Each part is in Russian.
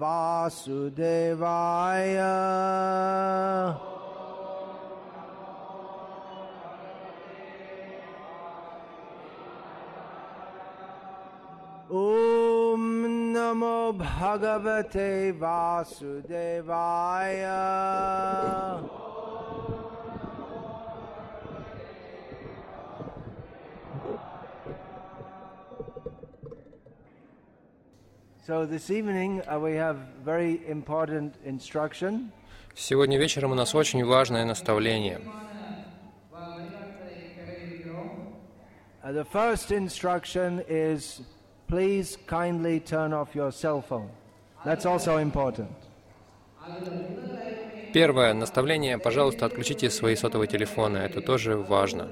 वासुदेवाय ॐ नमो भगवते वासुदेवाय So this evening uh, we have very important instruction. Сегодня вечером у нас очень важное наставление. Uh, the first instruction is please kindly turn off your cell phone. That's also important. Первое наставление, пожалуйста, отключите свои сотовые телефоны. Это тоже важно.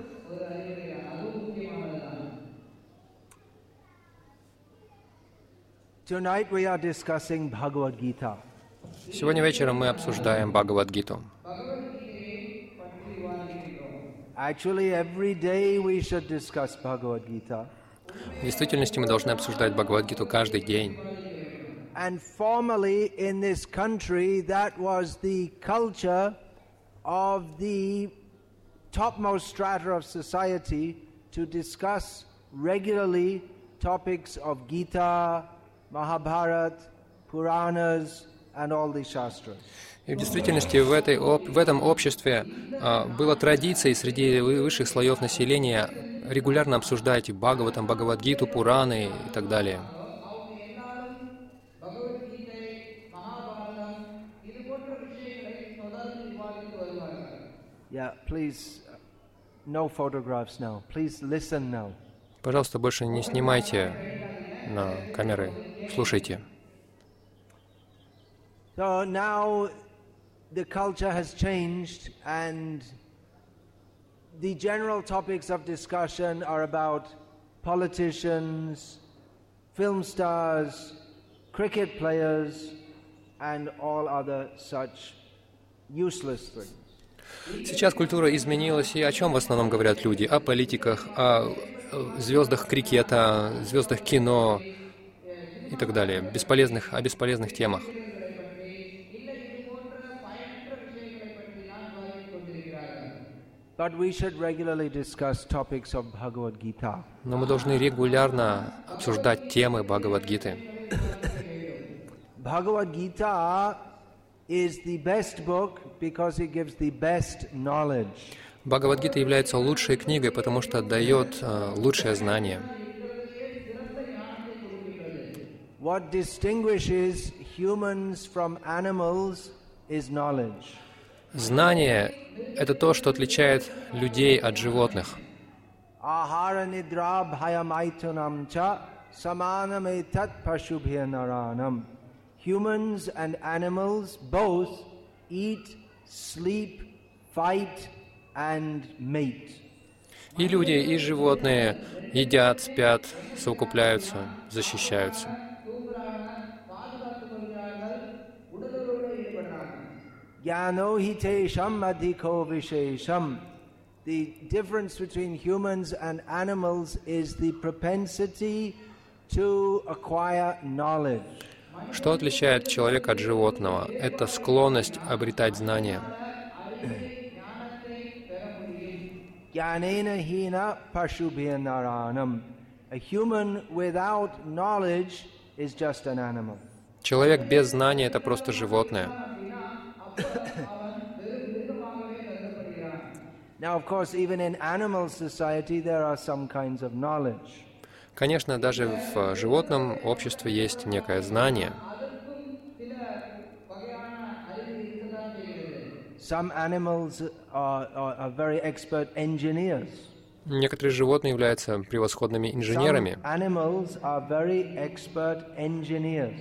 Сегодня вечером мы обсуждаем Бхагавадгиту. Actually, every day we should discuss Bhagavad Gita. В действительности мы должны обсуждать Бхагавадгиту каждый день. And formally in this country, that was the culture of the topmost strata of society to discuss regularly topics of Gita, Mahabharat, Puranas, and all the Shastras. И в действительности в, этой, в этом обществе а, было традицией среди вы- высших слоев населения регулярно обсуждать Бхагаватам, Бхагавадгиту, Пураны и так далее. Yeah, please, no photographs now. Please listen now. Пожалуйста, больше не снимайте на камеры, слушайте. So now the culture has changed, and the general topics of discussion are about politicians, film stars, cricket players, and all other such useless things. Сейчас культура изменилась, и о чем в основном говорят люди? О политиках, о э, звездах крикета, звездах кино и так далее, бесполезных, о бесполезных темах. Но мы должны регулярно обсуждать темы Бхагавадгиты. Бхагавадгита является лучшей книгой, потому что дает э, лучшее знание. What distinguishes humans from animals is knowledge. Знание — это то, что отличает людей от животных. Humans and animals both eat, sleep, fight and mate. И люди, и животные едят, спят, совокупляются, защищаются. Jnano hitesham adhiko vishesham. The difference between humans and animals is the propensity to acquire knowledge. Что отличает человека от животного? Это склонность обретать знания. Jnanena hina pashubhya naranam. A human without knowledge is just an animal. Человек без знания — это просто животное. Now, of course, even in animal society, there are some kinds of knowledge. Конечно, даже в животном обществе есть некое знание. Some animals are, are, are very expert engineers. Некоторые животные являются превосходными Some инженерами. animals are very expert engineers.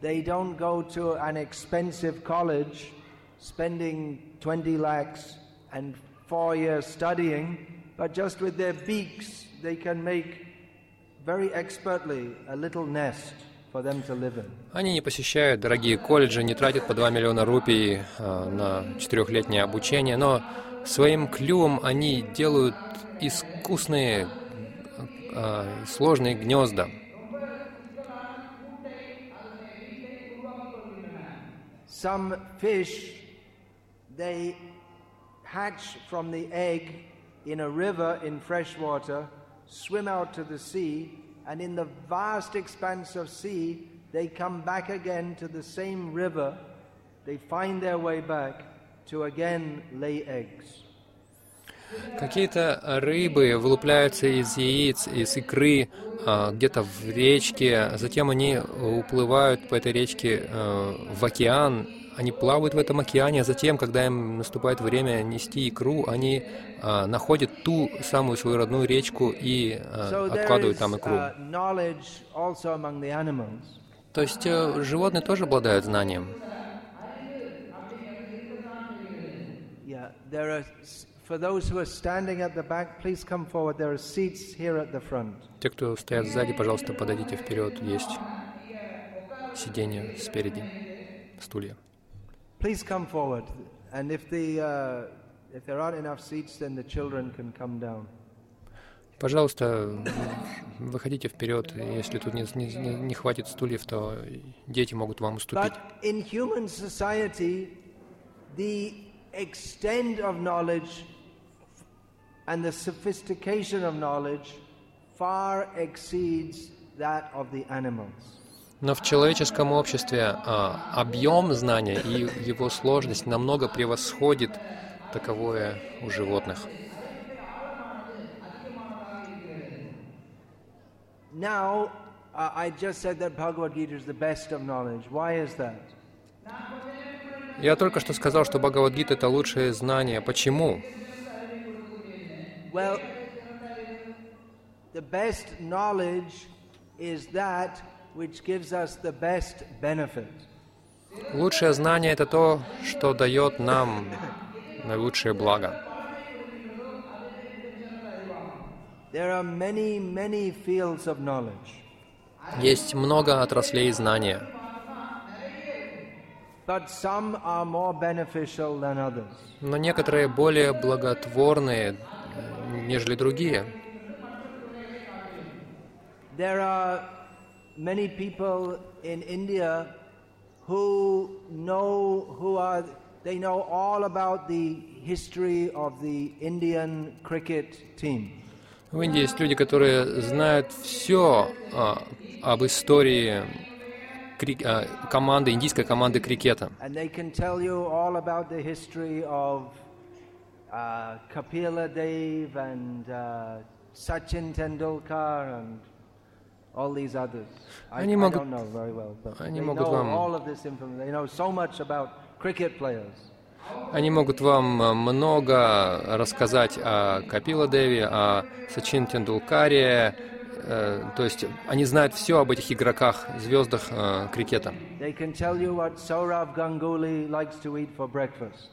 They don't go to an expensive college, spending 20 lakhs and four years studying, but just with their beaks, they can make very expertly a little nest. Они не посещают дорогие колледжи, не тратят по 2 миллиона рупий а, на четырехлетнее обучение, но своим клювом они делают искусные, а, сложные гнезда. Some fish, they hatch from the egg in a river in fresh water, swim out to the sea, and in the vast expanse of sea, they come back again to the same river. They find their way back to again lay eggs. Какие-то рыбы вылупляются из яиц, из икры а, где-то в речке, затем они уплывают по этой речке а, в океан, они плавают в этом океане, а затем, когда им наступает время нести икру, они а, находят ту самую свою родную речку и а, откладывают там икру. То есть э, животные тоже обладают знанием. Yeah, For those who are standing at the back, please come forward. There are seats here at the front. Те, кто стоят сзади, пожалуйста, подойдите вперед. Есть сиденье спереди, стулья. Please come forward. And if the uh, if there aren't enough seats, then the children can come down. Пожалуйста, выходите вперед. Если тут не, не- не- не хватит стульев, то дети могут вам уступить. But in human society, the extent of knowledge and the sophistication of knowledge far exceeds that of the animals. Но в человеческом обществе а, объем знания и его сложность намного превосходит таковое у животных. Now, uh, I just said that Bhagavad Gita is the best of knowledge. Why is that? Я только что сказал, что Бхагавадгита — это лучшее знание. Почему? Well, the best knowledge is that which gives us the best benefit. Лучшее знание — это то, что дает нам наилучшее благо. There are many, many fields of knowledge, Есть много отраслей знания, but some are more beneficial than others. но некоторые более благотворные, э, нежели другие. There are many people in India who know who are they know all about the history of the Indian cricket team. В Индии есть люди, которые знают все об истории кри- а, команды, индийской команды крикета. And they can tell you all about the history of uh, Kapila Dev and uh, Sachin Tendulkar and all these others. I, Они I могут- don't know very well, but они they могут know вам- all of this information. They know so much about cricket players. Они могут вам э, много рассказать о Капила Деви, о Сачин Тендулкаре, э, то есть они знают все об этих игроках, звездах э, крикета.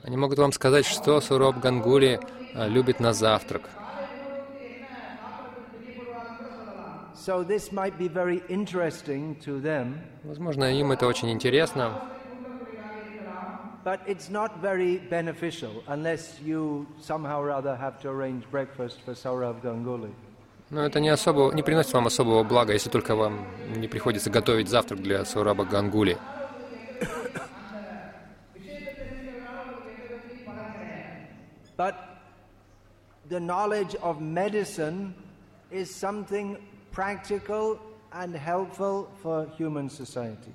Они могут вам сказать, что Сураб Гангули э, любит на завтрак. So this might be very interesting to them, Возможно, им это очень интересно, but it's not very beneficial unless you somehow or other have to arrange breakfast for Saurav Ganguly. Но это не особо, не приносит вам особого блага, если только вам не приходится готовить завтрак для Сураба Гангули. But the knowledge of medicine is something practical and helpful for human society.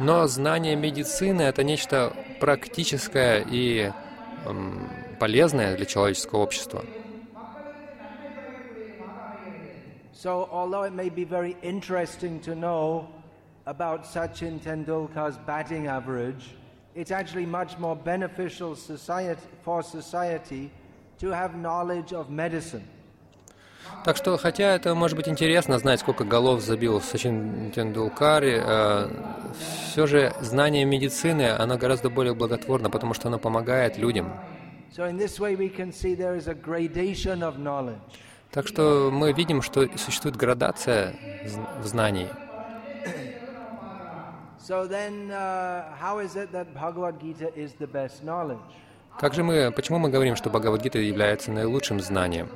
Но знание медицины — это нечто практическое и эм, полезное для человеческого общества. So, although it may be very interesting to know about Sachin Tendulkar's batting average, it's actually much more beneficial society, for society to have knowledge of medicine. Так что, хотя это может быть интересно знать, сколько голов забил Сачин Тендулкари, э, все же знание медицины, оно гораздо более благотворно, потому что оно помогает людям. So in this way we can see there is a gradation of knowledge. Так что мы видим, что существует градация в знании. Uh? Как же мы, почему мы говорим, что Бхагавадгита является наилучшим знанием?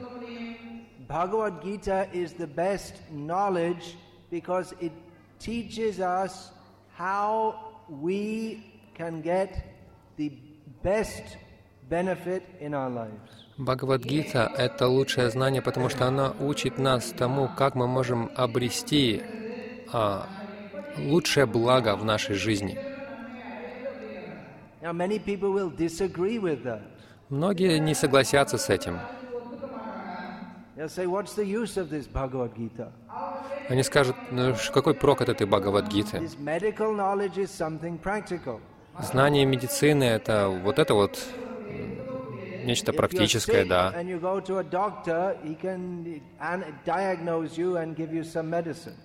Gita is the best knowledge because it teaches us how we can get the best benefit in our lives. Бхагавадгита — это лучшее знание, потому что она учит нас тому, как мы можем обрести а, лучшее благо в нашей жизни. Многие не согласятся с этим. Они скажут, ну какой прок от этой Бхагавадгиты? Знание медицины — это вот это вот нечто практическое, да.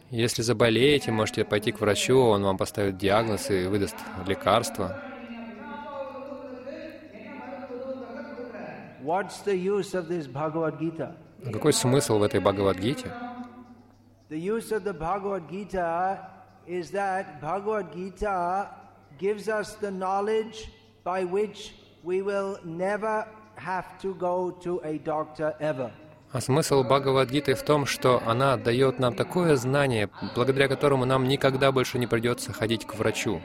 Если заболеете, можете пойти к врачу, он вам поставит диагноз и выдаст лекарство. А Какой смысл в этой Бхагавадгите? Is that Bhagavad Gita gives us the knowledge by which we will never have to go to a doctor ever. А смысл Бхагавадгиты в том, что она дает нам такое знание, благодаря которому нам никогда больше не придется ходить к врачу.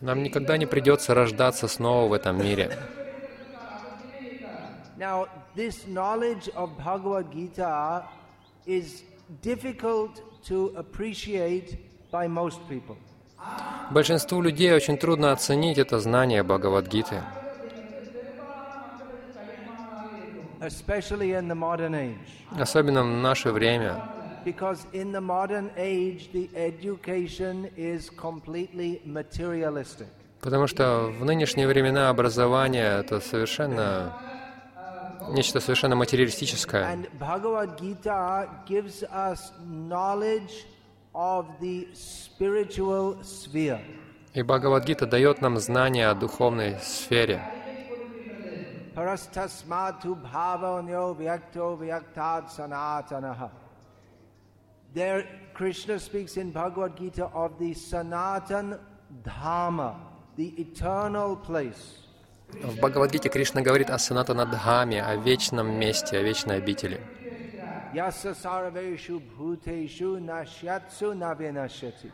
Нам никогда не придется рождаться снова в этом мире. Now, this knowledge of Bhagavad Gita is difficult to appreciate by most people. Большинству людей очень трудно оценить это знание Бхагавадгиты, особенно в наше время, Because in the modern age, the education is completely materialistic. потому что в нынешние времена образование — это совершенно нечто совершенно материалистическое. И Бхагавадгита дает нам знание о духовной сфере. There, Krishna speaks in Bhagavad Gita of the Sanatan Dhamma, the eternal place. В Бхагавадгите Кришна говорит о Санатанадхаме, о вечном месте, о вечной обители. Yasa sarveshu bhuteshu nashyatsu navinashyati.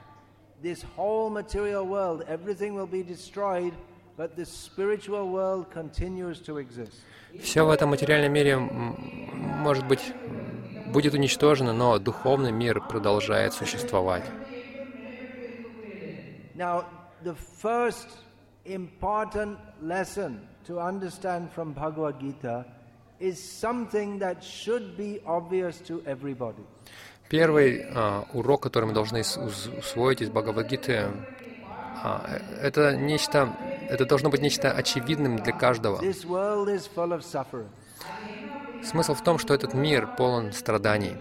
This whole material world, everything will be destroyed, but the spiritual world continues to exist. Все в этом материальном мире, может быть, будет уничтожено, но духовный мир продолжает существовать. Now, the first important lesson to understand from Bhagavad Gita is something that should be obvious to everybody. Первый а, урок, который мы должны усвоить из Бхагавадгиты, а, э, это нечто, это должно быть нечто очевидным для каждого. Смысл в том, что этот мир полон страданий.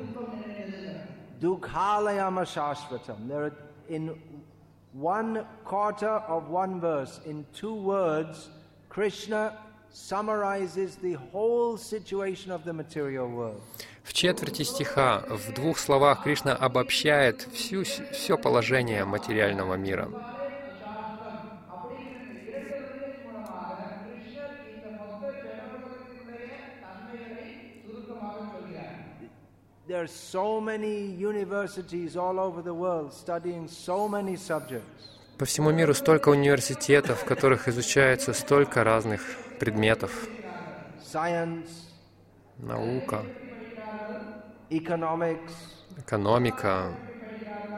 one quarter of one verse, in two words, Krishna summarizes the whole situation of the material world. В четверти стиха, в двух словах, Кришна обобщает всю, все положение материального мира. There are so many universities all over the world studying so many subjects. По всему миру столько университетов, в которых изучается столько разных предметов. Science, Наука, economics, экономика,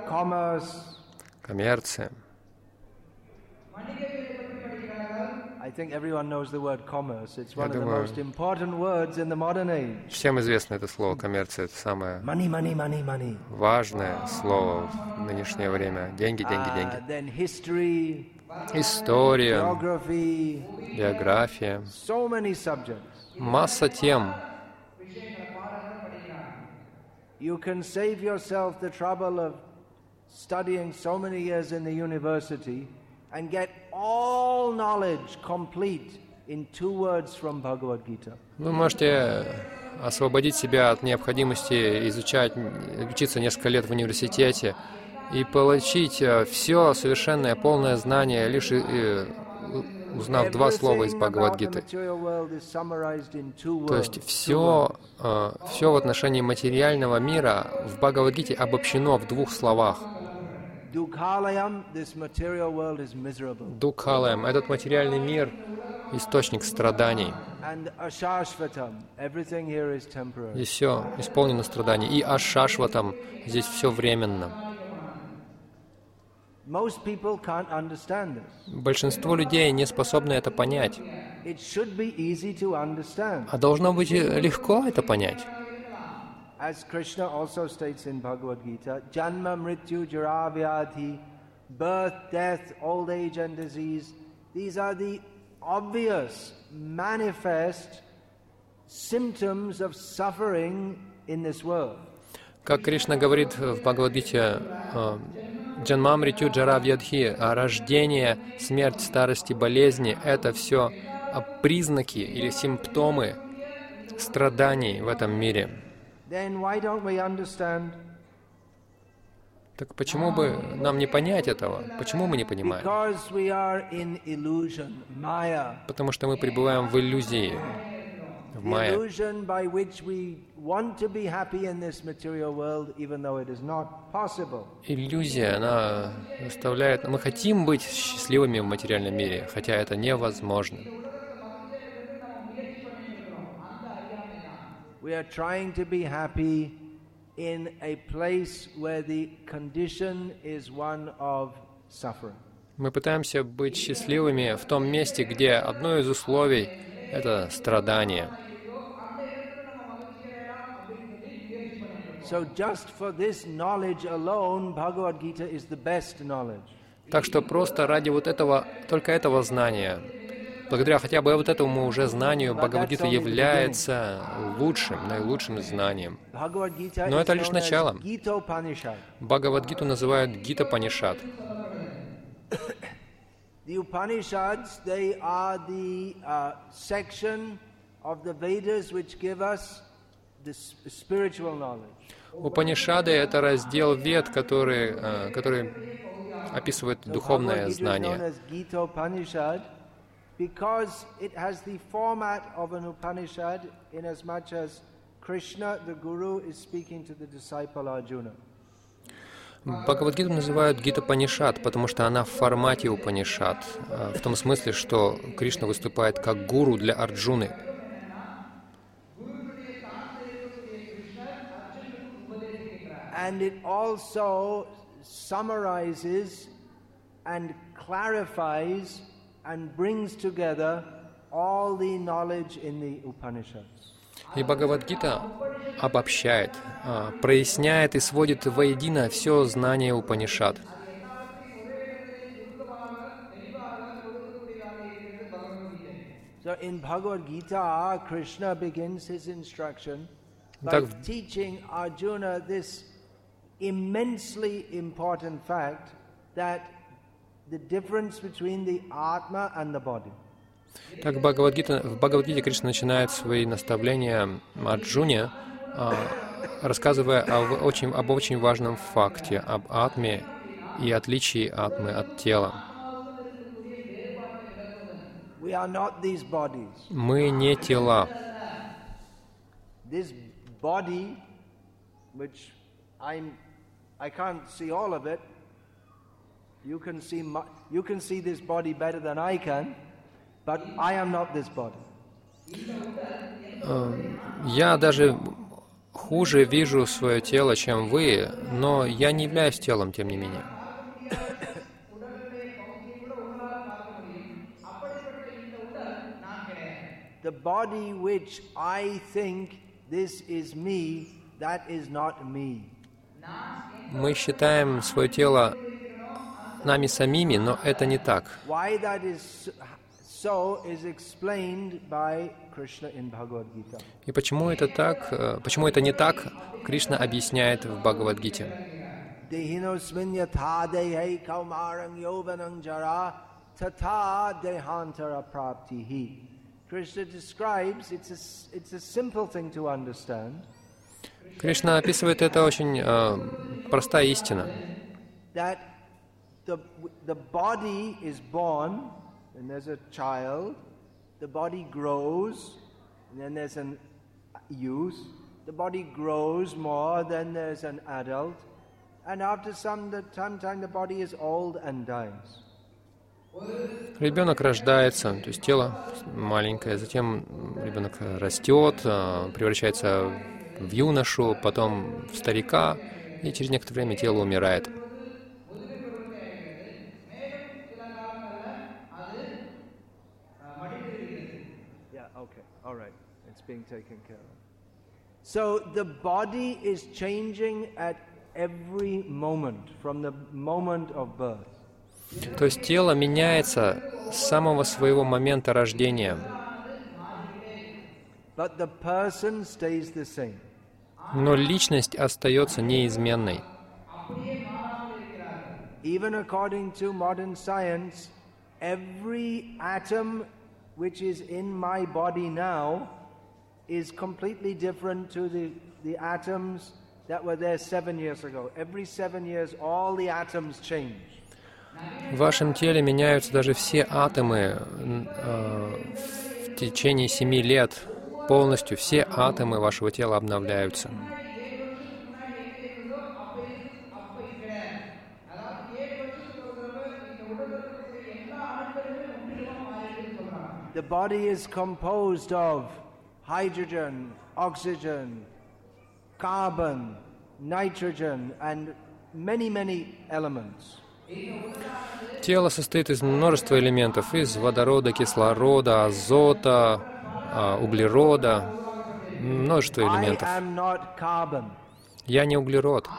commerce. коммерция. I think everyone knows the word commerce. It's one of the most important words in the modern age. Всем известно это слово коммерция, это самое Money, money, money, money. важное слово в нынешнее время. Деньги, деньги, Uh, деньги. then history, История, geography, биография, so many subjects. масса тем. You can save yourself the trouble of studying so many years in the university and get all knowledge complete in two words from Bhagavad Gita. Вы можете освободить себя от необходимости изучать, учиться несколько лет в университете и получить все совершенное, полное знание, лишь э, узнав два слова из Бхагавадгиты. То есть все, все в отношении материального мира в Бхагавадгите обобщено в двух словах. Дукхалаем — этот материальный мир — источник страданий. Здесь все исполнено страданий. И ашашватам здесь все временно. Большинство людей не способны это понять. А должно быть легко это понять. As Krishna also states in Bhagavad Gita, Janma Mrityu Jara Vyadhi, birth, death, old age and disease, these are the obvious, manifest symptoms of suffering in this world. Как Кришна говорит в Бхагавадгите, э, Джанмамритю Джара Вьядхи, а рождение, смерть, старость и болезни — это все признаки или симптомы страданий в этом мире. Так почему бы нам не понять этого? Почему мы не понимаем? Потому что мы пребываем в иллюзии, в майя. Иллюзия, она заставляет... Мы хотим быть счастливыми в материальном мире, хотя это невозможно. We are trying to be happy in a place where the condition is one of suffering. Мы пытаемся быть счастливыми в том месте, где одно из условий — это страдание. So, just for this knowledge alone, Bhagavad Gita is the best knowledge. Так что просто ради вот этого, только этого знания, благодаря хотя бы вот этому уже знанию, Бхагавадгита является лучшим, наилучшим знанием. Но это лишь начало. Бхагавадгиту называют Гита Панишат. The Upanishads, they are the uh, section of the Vedas which give us the s- spiritual knowledge. Упанишады — это раздел вед, который, э, который описывает духовное знание. as Gita Upanishad because it has the format of an Upanishad in as much as Krishna, the Guru, is speaking to the disciple Arjuna. Бхагавадгиту называют Гита Панишат, потому что она в формате Упанишат, э, в том смысле, что Кришна выступает как гуру для Арджуны. And it also summarizes and clarifies and brings together all the knowledge in the Upanishads. И Бхагавадгита обобщает, э, проясняет и сводит воедино все знание Упанишат. So in Bhagavad Gita, Krishna begins his instruction by Так, teaching Arjuna this immensely important fact that Так Бхагавадгита, в Бхагавадгите Кришна начинает свои наставления Арджуне, а, рассказывая об очень, об очень важном факте, об атме и отличии атмы от тела. Мы не тела. This body, which I'm, I can't see all of it. You can see, my, you can see this body better than I can, but I am not this body. Я даже хуже вижу свое тело, чем вы, но я не являюсь телом, тем не менее. the body which I think this is me, that is not me. Мы считаем свое тело нами самими, но это не так. И почему это так, э, почему это не так, Кришна объясняет в Бхагавадгите. Кришна описывает это очень э, простая истина. The, the body is born, and there's a child, the body grows, and then there's an youth, the body grows more, then there's an adult, and after some some time the body is old and dies. Ребенок рождается, то есть тело маленькое, затем ребенок растет, э, превращается в юношу, потом в старика, и через некоторое время тело умирает. Yeah, okay, all right, it's being taken care of. So the body is changing at every moment, from the moment of birth. То есть тело меняется с самого своего момента рождения, But the person stays the same. но личность остается неизменной. Even according to modern science, every atom which is in my body now is completely different to the, the atoms that were there seven years ago. Every seven years, all the atoms change. В вашем теле меняются даже все атомы э, в течение семи лет. Полностью все атомы вашего тела обновляются. The body is composed of hydrogen, oxygen, carbon, nitrogen, and many, many elements. Тело состоит из множества элементов, из водорода, кислорода, азота, а, углерода, множество элементов. Я не углерод,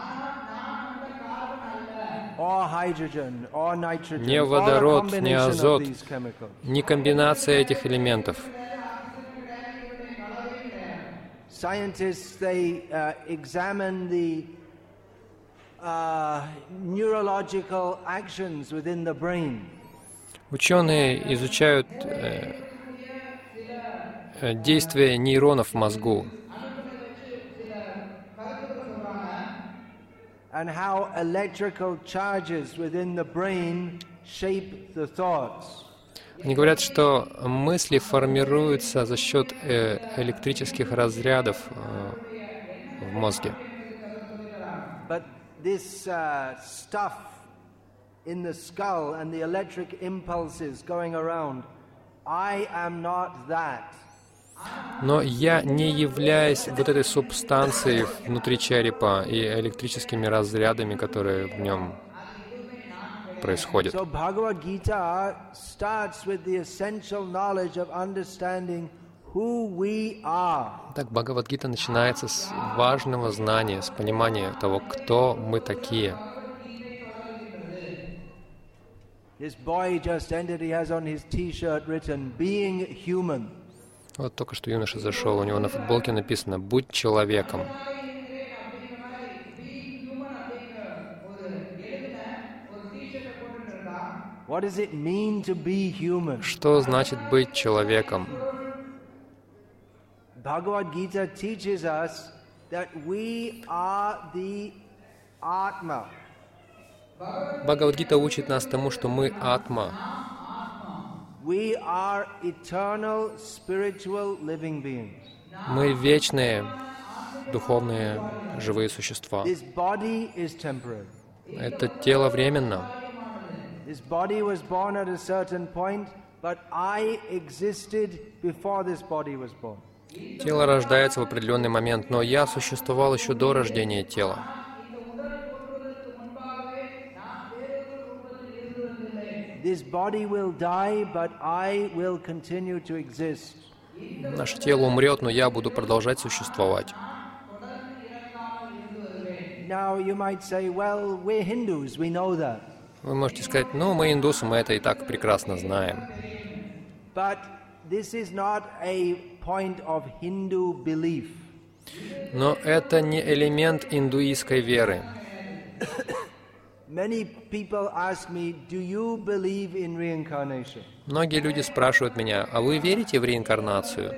Не водород, не азот. не комбинация этих элементов. Scientists they uh, examine the uh, neurological actions within the brain. Ученые изучают э, э, действия нейронов в мозгу, and how electrical charges within the brain shape the thoughts. Они говорят, что мысли формируются за счет э, электрических разрядов э, в мозге. But this stuff in the skull and the electric impulses going around, I am not that. Но я не являюсь вот этой субстанцией внутри черепа и электрическими разрядами, которые в нем are. Так, Бхагавадгита начинается с важного знания, с понимания того, кто мы такие. Вот только что юноша зашел, у него на футболке написано «Будь человеком». What does it mean to be human? Что значит быть человеком? Bhagavad Gita teaches us that we are the Atma. Бхагавадгита учит нас тому, что мы атма, We are eternal spiritual living beings. мы вечные, духовные, живые существа. Это тело временно. This body was born at a certain point, but I existed before this body was born. Тело рождается в определенный момент, но я существовал еще до рождения тела. This body will die, but I will continue to exist. Наше тело умрет, но я буду продолжать существовать. Now you might say, well, we're Hindus, we know that. Вы можете сказать, ну, мы индусы, мы это и так прекрасно знаем. Но это не элемент индуистской веры. Многие люди спрашивают меня, а вы верите в реинкарнацию?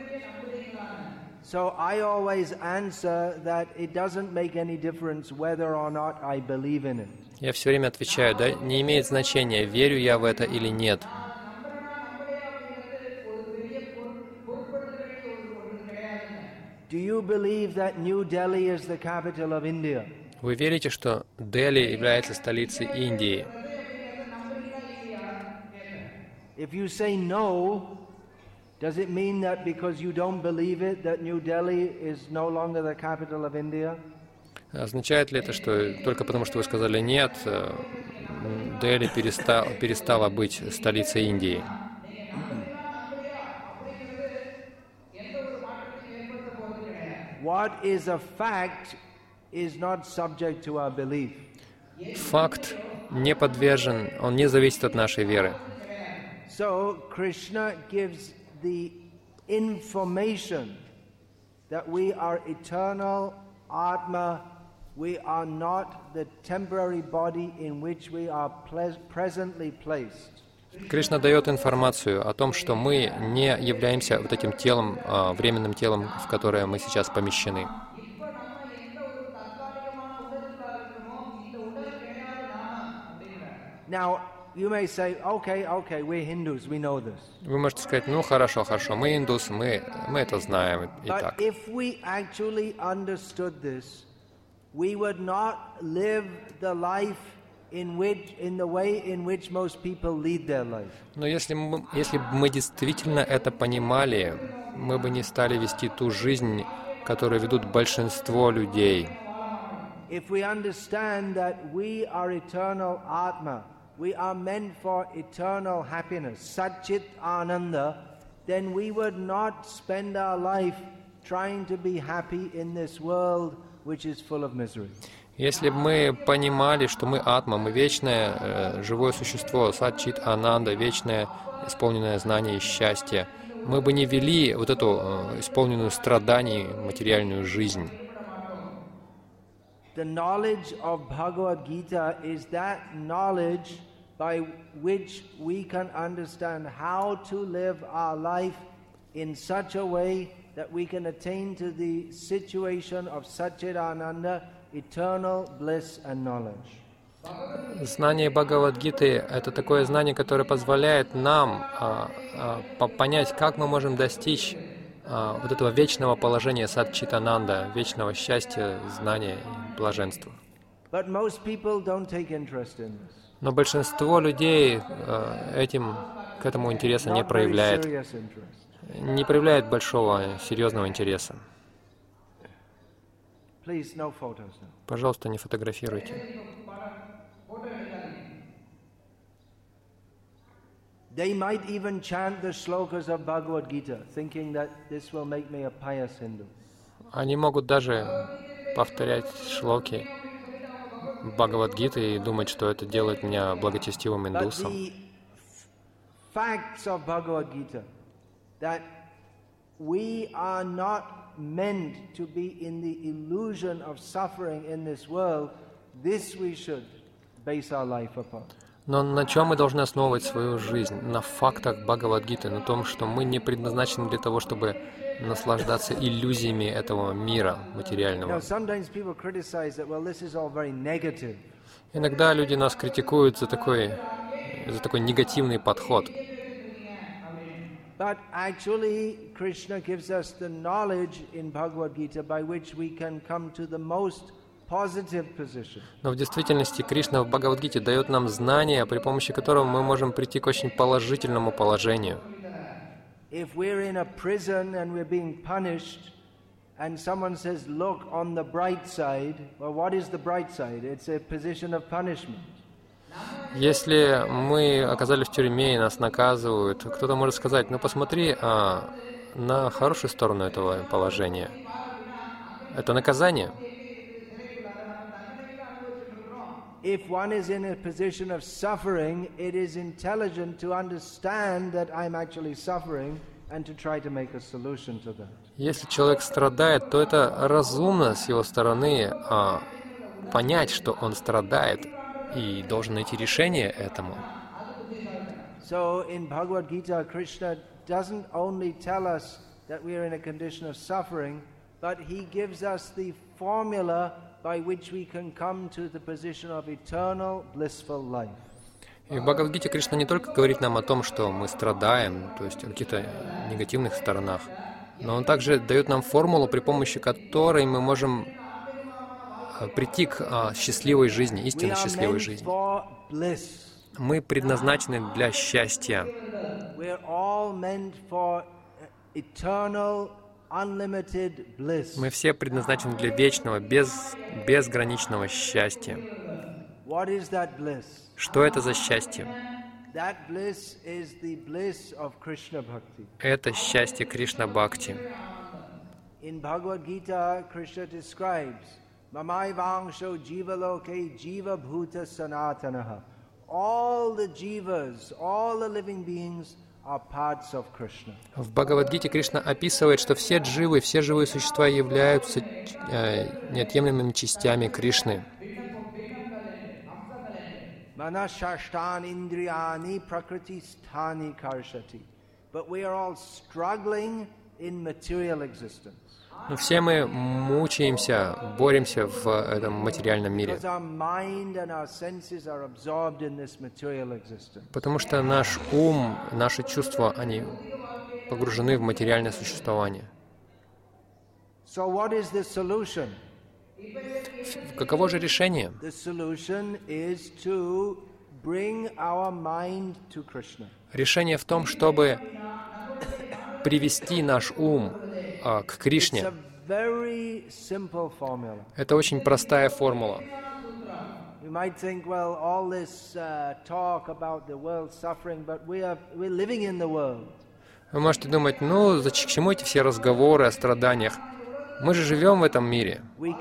So I always answer that it doesn't make any difference whether or not I believe in it. Я все время отвечаю, да, не имеет значения, верю я в это или нет. Вы верите, что Дели является столицей Индии? If you say no, does it mean that because you don't believe it, that New Delhi is no longer the capital of India? Означает ли это, что только потому, что вы сказали нет, э, Дели перестал, перестала быть столицей Индии? What is a fact is not subject to our belief. Факт не подвержен, он не зависит от нашей веры. So Krishna gives the information that we are eternal Atma, we are not the temporary body in which we are presently placed. Кришна дает информацию о том, что мы не являемся вот этим телом, а, временным телом, в которое мы сейчас помещены. Now, you may say, okay, okay, we're Hindus, we know this. Вы можете сказать, ну хорошо, хорошо, мы индусы, мы, мы это знаем и так. if we actually understood this, we would not live the life in which, in the way in which most people lead their life. Но если, мы, если бы мы действительно это понимали, мы бы не стали вести ту жизнь, которую ведут большинство людей. If we understand that we are eternal Atma, we are meant for eternal happiness, Satchit Ananda, then we would not spend our life trying to be happy in this world Which is full of misery. Если бы мы понимали, что мы атма, мы вечное э, живое существо, садчит ананда, вечное исполненное знание и счастье, мы бы не вели вот эту э, исполненную страданий материальную жизнь. The knowledge of Bhagavad Gita is that knowledge by which we can understand how to live our life in such a way that we can attain to the situation of Satchidananda, eternal bliss and knowledge. Знание Бхагавадгиты — это такое знание, которое позволяет нам а, а, по- понять, как мы можем достичь а, вот этого вечного положения садчитананда, вечного счастья, знания и блаженства. Но большинство людей а, этим, к этому интереса не проявляет. Не проявляет большого серьезного интереса. Пожалуйста, не фотографируйте. They might even chant the shlokas of Bhagavad Gita, thinking that this will make me a pious Hindu. Они могут даже повторять шлоки Бхагавадгиты и думать, что это делает меня благочестивым индусом. That we are not meant to be in the illusion of suffering in this world, this we should base our life upon. Но на чем мы должны основывать свою жизнь? На фактах Бхагавадгиты, на том, что мы не предназначены для того, чтобы наслаждаться иллюзиями этого мира материального. Иногда люди нас критикуют за такой, за такой негативный подход. But actually, Krishna gives us the knowledge in Bhagavad Gita by which we can come to the most positive position. Но в действительности Кришна в Бхагавадгите дает нам знания, при помощи которого мы можем прийти к очень положительному положению. If we're in a prison and we're being punished, and someone says, Look on the bright side, well, what is the bright side? It's a position of punishment. Если мы оказались в тюрьме и нас наказывают, кто-то может сказать, ну посмотри а, на хорошую сторону этого положения. Это наказание. If one is in a position of suffering, it is intelligent to understand that I'm actually suffering and to try to make a solution to that. Если человек страдает, то это разумно с его стороны а, понять, что он страдает, и должен найти решение этому. So in Bhagavad Gita, Krishna doesn't only tell us that we are in a condition of suffering, but he gives us the formula by which we can come to the position of eternal blissful life. И в Бхагавадгите Кришна не только говорит нам о том, что мы страдаем, то есть о каких-то негативных сторонах, но он также дает нам формулу, при помощи которой мы можем прийти к а, счастливой жизни, истинно счастливой жизни. Мы предназначены для счастья. Bliss. Мы все предназначены для вечного, без, безграничного счастья. Что это за счастье? Это счастье Кришна Бхакти. In Bhagavad Gita, Krishna describes Mamai Vangsho Jiva Loke Jiva Bhuta Sanatanaha. All the jivas, all the living beings are parts of Krishna. В Бхагавадгите Кришна описывает, что все дживы, все живые существа являются э, неотъемлемыми частями Кришны. Manashashtan Indriyani Prakriti Sthani Karshati. But we are all struggling in material existence. Но все мы мучаемся, боремся в этом материальном мире, потому что наш ум, наши чувства, они погружены в материальное существование. Каково же решение? Решение в том, чтобы привести наш ум а, к Кришне. Это очень простая формула. You might think, well, all this uh, talk about the world suffering, but we are we're living in the world. Вы можете думать, ну, зачем к чему эти все разговоры о страданиях? Мы же живем в этом мире. Мы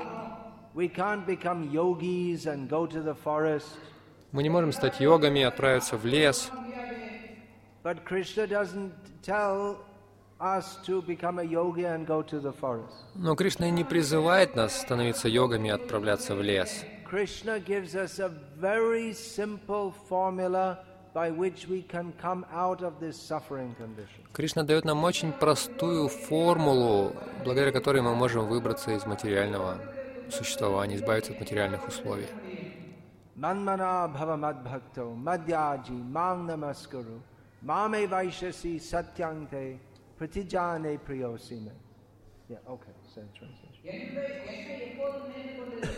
не можем стать йогами, отправиться в лес. But Krishna doesn't tell Но Кришна не призывает нас становиться йогами и отправляться в лес. Krishna gives us a very simple formula by which we can come out of this suffering condition. Кришна дает нам очень простую формулу, благодаря которой мы можем выбраться из материального существования, избавиться от материальных условий. Pratijane priyosime.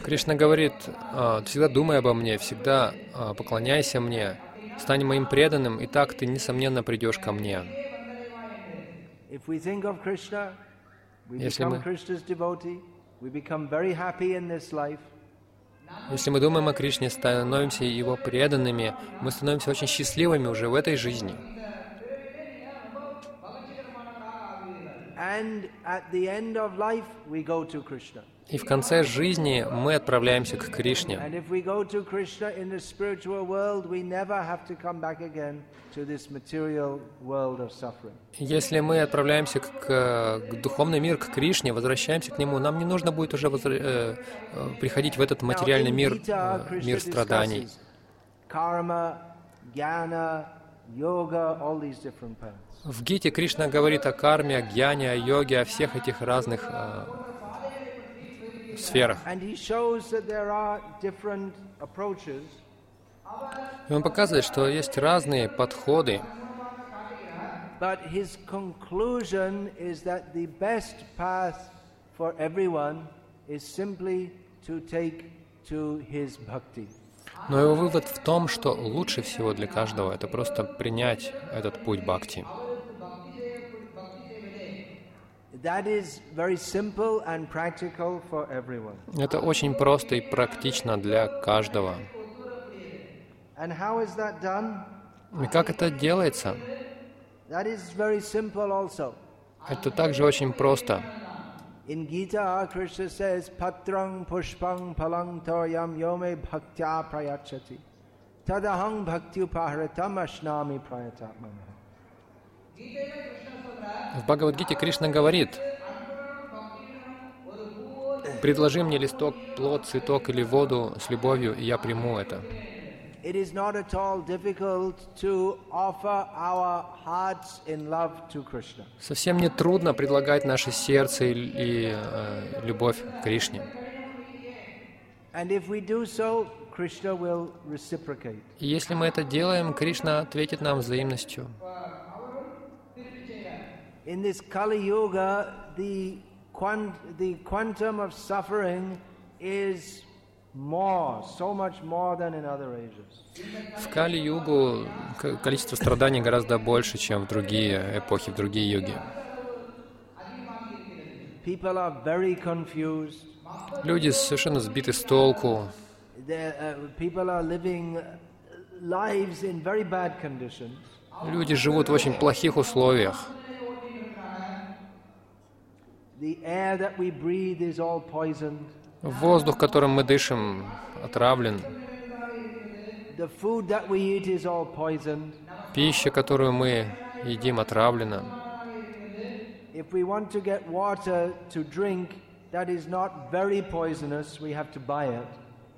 Кришна говорит, «А, всегда думай обо мне, всегда а, поклоняйся мне, стань моим преданным, и так ты, несомненно, придешь ко мне. Если мы- Если мы думаем о Кришне, становимся его преданными, мы становимся очень счастливыми уже в этой жизни. and at the end of life, we go to Krishna. И в конце жизни мы отправляемся к Кришне. Если мы отправляемся к, к духовный мир, к Кришне, возвращаемся к Нему, нам не нужно будет уже возра- э, э, приходить в этот материальный мир, э, мир страданий. discusses Karma, jnana, В Гите Кришна говорит о карме, о гьяне, о йоге, о всех этих разных э, сферах. И он показывает, что есть разные подходы, but но его вывод в том, что лучше всего для каждого это просто принять этот путь бхакти. Это очень просто и практично для каждого. И как это делается? Это также очень просто. In Gita, Krishna says, Patrang pushpang palang toyam yome bhaktya prayachati. Tadahang bhakti upaharatam ashnami prayatatmana. В Бхагавадгите Кришна говорит, «Предложи мне листок, плод, цветок или воду с любовью, и я приму это». It is not at all difficult to offer our hearts in love to Krishna. Совсем не трудно предлагать наше сердце и, и э, любовь к Кришне. And if we do so, Krishna will reciprocate. И если мы это делаем, Кришна ответит нам взаимностью. In this Kali Yuga, the, quant- the quantum of suffering is В Кали-югу количество страданий гораздо больше, чем в другие эпохи, в другие юги. Люди совершенно сбиты с толку, uh, uh, люди живут в очень плохих условиях. The air that we breathe is all poisoned. Воздух, которым мы дышим, отравлен. Пища, которую мы едим, отравлена. Drink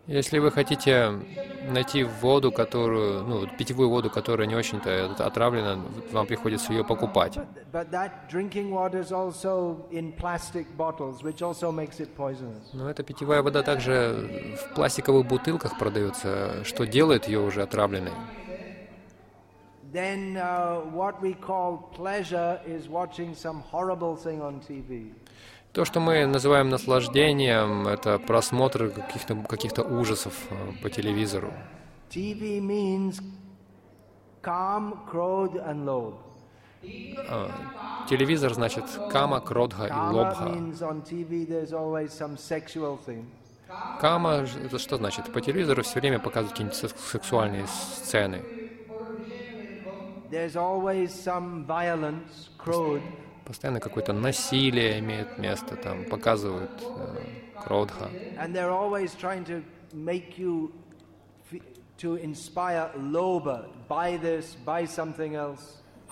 Если вы хотите найти воду, которую, ну, питьевую воду, которая не очень-то отравлена, вам приходится ее покупать. Но эта питьевая вода также в пластиковых бутылках продается, что делает ее уже отравленной. Then uh, what we call pleasure is watching some horrible thing on TV. То, что мы называем наслаждением, это просмотр каких-то каких ужасов э, по телевизору. TV means calm, krodh, and lobh. А, Телевизор значит кама, кродха и лобха. Кама это что значит? По телевизору все время показывают какие-нибудь сек- сексуальные сцены. Постоянно какое-то насилие имеет место, там показывают э, кродха.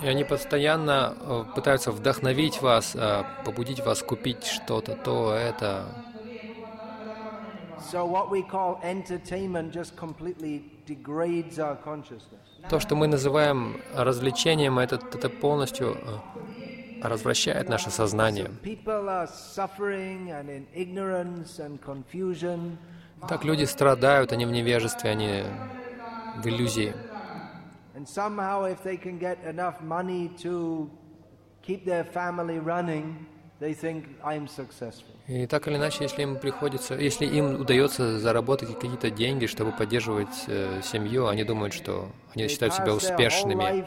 И они постоянно э, пытаются вдохновить вас, э, побудить вас купить что-то, то, это. То, что мы называем развлечением, это, это полностью э, развращает наше сознание. Так люди страдают, они в невежестве, они в иллюзии. И так или иначе, если им приходится, если им удается заработать какие-то деньги, чтобы поддерживать э, семью, они думают, что они считают себя успешными.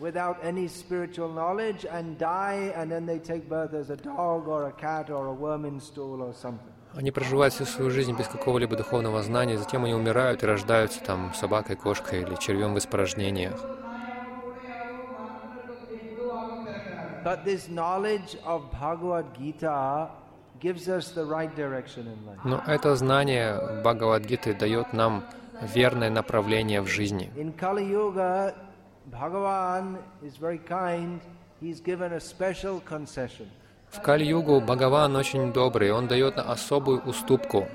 Without any spiritual knowledge and die, and then they take birth as a dog or a cat or a worm in stool or something. Они проживают всю свою жизнь без какого-либо духовного знания, затем они умирают и рождаются там собакой, кошкой или червем в испражнениях. But this knowledge of Bhagavad Gita gives us the right direction in life. Но это знание Бхагавадгиты дает нам верное направление в жизни. In Kali Yuga, Bhagavan is very kind. He's given a special concession. В Кали-югу Бхагаван очень добрый, он дает особую уступку.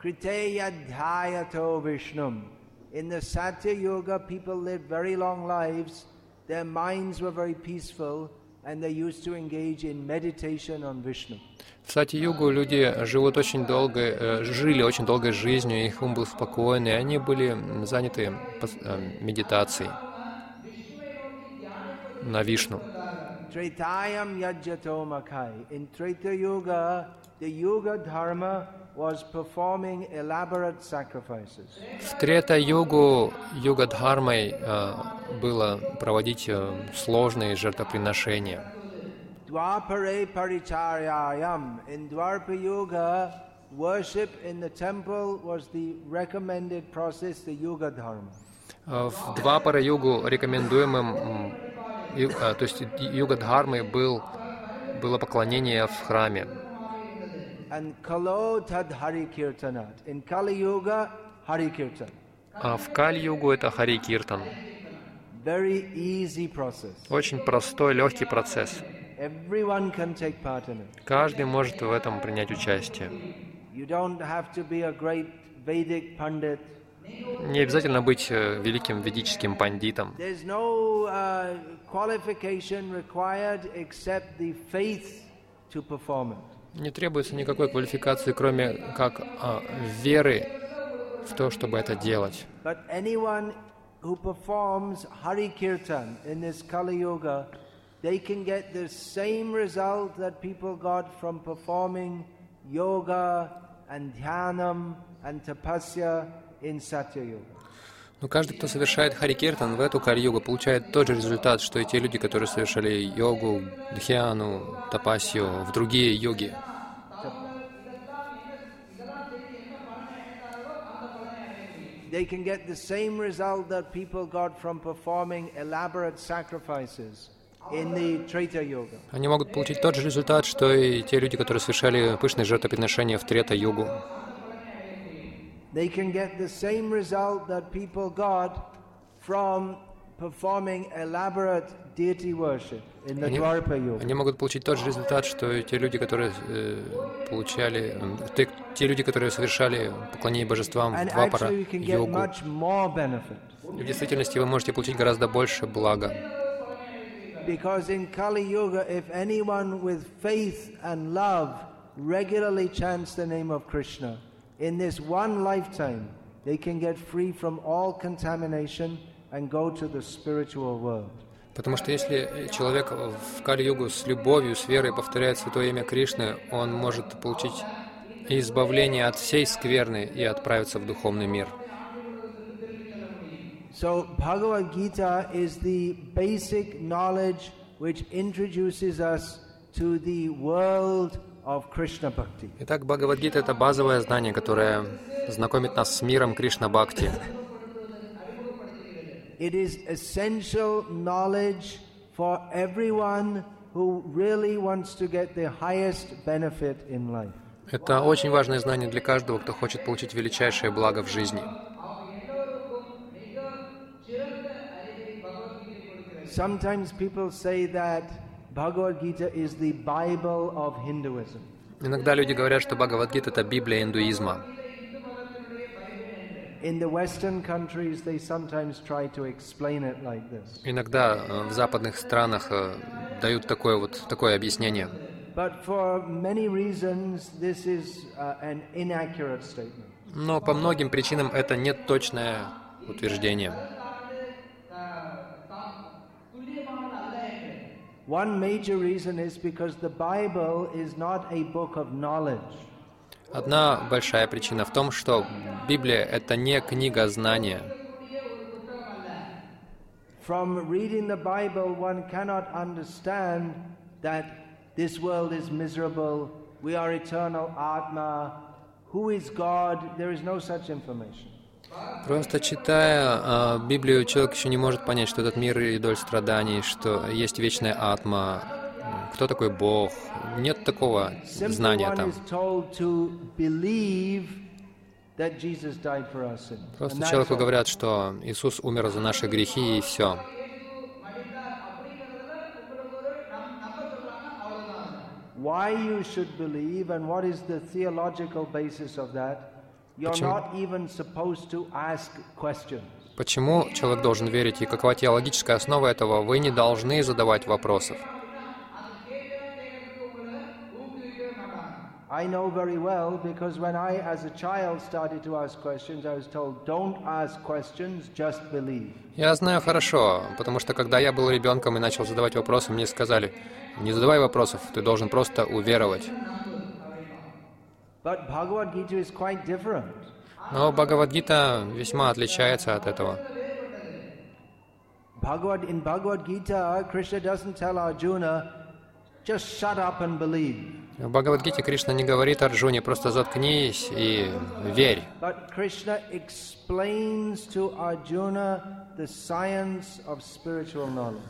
Kriteya dhyato Vishnum. In the Satya Yuga, people lived very long lives. Their minds were very peaceful, В Сати-югу люди живут очень долго, э, жили очень долгой жизнью, их ум был спокойный, они были заняты э, медитацией на Вишну. Yajyato makai. In Yuga, the Yuga Dharma В Трета-югу юга Дхармой э, было проводить э, сложные жертвоприношения. Dwapare paricharyayam. In Dwarpa Yuga, worship in the temple was the recommended process, the Yuga Dharma. Э, В Двапара-югу рекомендуемым м, И, а, то есть юга Дхармы был, было поклонение в храме. And kalo tad hari kirtanat. In Kali Yuga, Hari Kirtan. А в Кали-югу это Хари Киртан. Very easy process. Очень простой, легкий процесс. Everyone can take part in it. Каждый может в этом принять участие. You don't have to be a great Vedic Pandit. Не обязательно быть э, великим ведическим пандитом. There's no uh, qualification required except the faith to perform it. Не требуется никакой квалификации, кроме как а, веры в то, чтобы это делать. Who performs Hari Kirtan in this Kali Yuga, they can get the same result that people got from performing yoga and dhyanam and tapasya in Satya Yuga. Но каждый, кто совершает Хари Киртан в эту Кали-югу, получает тот же результат, что и те люди, которые совершали йогу, дхьяну, тапасию, в другие йоги. They can get the same result that people got from performing elaborate sacrifices in the Treta Yuga. Они могут получить тот же результат, что и те люди, которые совершали пышные жертвоприношения в Трета-югу. They can get the same result that people got from performing elaborate deity worship in the Они, они могут получить тот же результат, что и те люди, которые э, получали, э, те, те люди, которые совершали поклонение божествам в get йогу. benefit. В действительности вы можете получить гораздо больше блага. Because in Kali Yuga, if anyone with faith and love regularly chants the name of Krishna, in this one lifetime, they can get free from all contamination and go to the spiritual world. Потому что если человек в Кали-югу с любовью, с верой повторяет святое имя Кришны, он может получить избавление от всей скверны и отправиться в духовный мир. So, Bhagavad Gita is the basic knowledge which introduces us to the world of Krishna Bhakti. Итак, Бхагавадгита — это базовое знание, которое знакомит нас с миром Кришна Бхакти. Это очень важное знание для каждого, кто хочет получить величайшее благо в жизни. Sometimes people say that Иногда люди говорят, что Бхагавадгита — это Библия индуизма. Иногда в западных странах э, дают такое вот такое объяснение. Но по многим причинам это не точное утверждение. One major reason is because the Bible is not a book of knowledge. Одна большая причина в том, что Библия — это не книга знания. From reading the Bible, one cannot understand that this world is miserable, we are eternal Atma, who is God? There is no such information. Просто читая а, Библию, человек еще не может понять, что этот мир и доль страданий, что есть вечная атма, кто такой Бог. Нет такого знания там. Просто человеку говорят, что Иисус умер за наши грехи и все. Why you should believe and what is the theological basis of that, Почему? Почему человек должен верить и какова теологическая основа этого, вы не должны задавать вопросов. I know very well because when I, as a child, started to ask questions, I was told, don't ask questions, just believe. Я знаю хорошо, потому что когда я был ребенком и начал задавать вопросы, мне сказали, не задавай вопросов, ты должен просто уверовать. But Bhagavad Gita is quite different. Но Бхагавадгита весьма отличается от этого. In Bhagavad Gita, Krishna doesn't tell Arjuna, just shut up and believe. В Бхагавадгите Кришна не говорит Арджуне, просто заткнись и верь.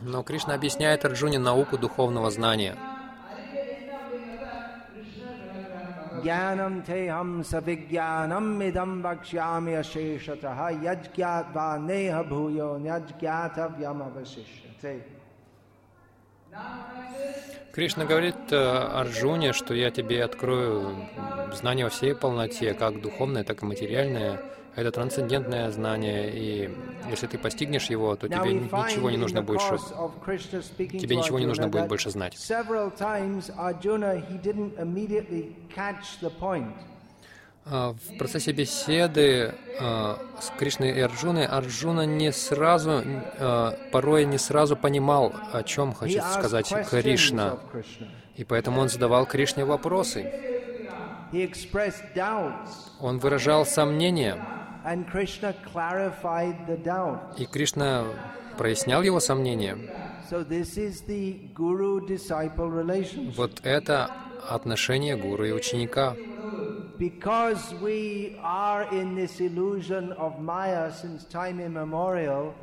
Но Кришна объясняет Арджуне науку духовного знания. ज्ञानं तेऽहं सविज्ञानम् इदं वक्ष्यामि अशेषतः यज्ञात्वा नेह भूयो न्यज्ञातव्यमवशिष्यते Кришна говорит э, Арджуне, что я тебе открою знание во всей полноте, как духовное, так и материальное. это трансцендентное знание, и если ты постигнешь его, то тебе ничего не нужно больше. Тебе ничего не нужно будет больше знать. А, В процессе беседы а, с Кришной и Арджуной Арджуна не сразу, а, порой не сразу понимал, о чем хочет сказать Кришна. И поэтому он задавал Кришне вопросы. Он выражал сомнения, и Кришна прояснял его сомнения. Вот это отношение гуру и ученика. Because we are in this illusion of Maya since time immemorial,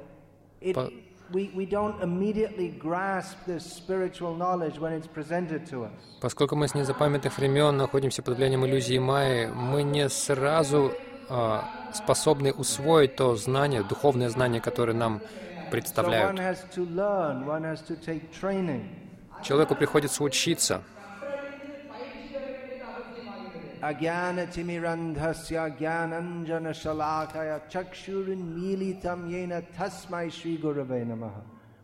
it, But- we, we don't immediately grasp this spiritual knowledge when it's presented to us. Поскольку мы с незапамятных времен находимся под влиянием иллюзии Майи, мы не сразу а, способны усвоить то знание, духовное знание, которое нам So one представляют. has to learn, one has to take training. Человеку приходится учиться. अज्ञानतिमिरन्धस्य ज्ञानञ्जनशलाकय चक्षुरुन्मीलितं येन तस्मै श्रीगुरवे नमः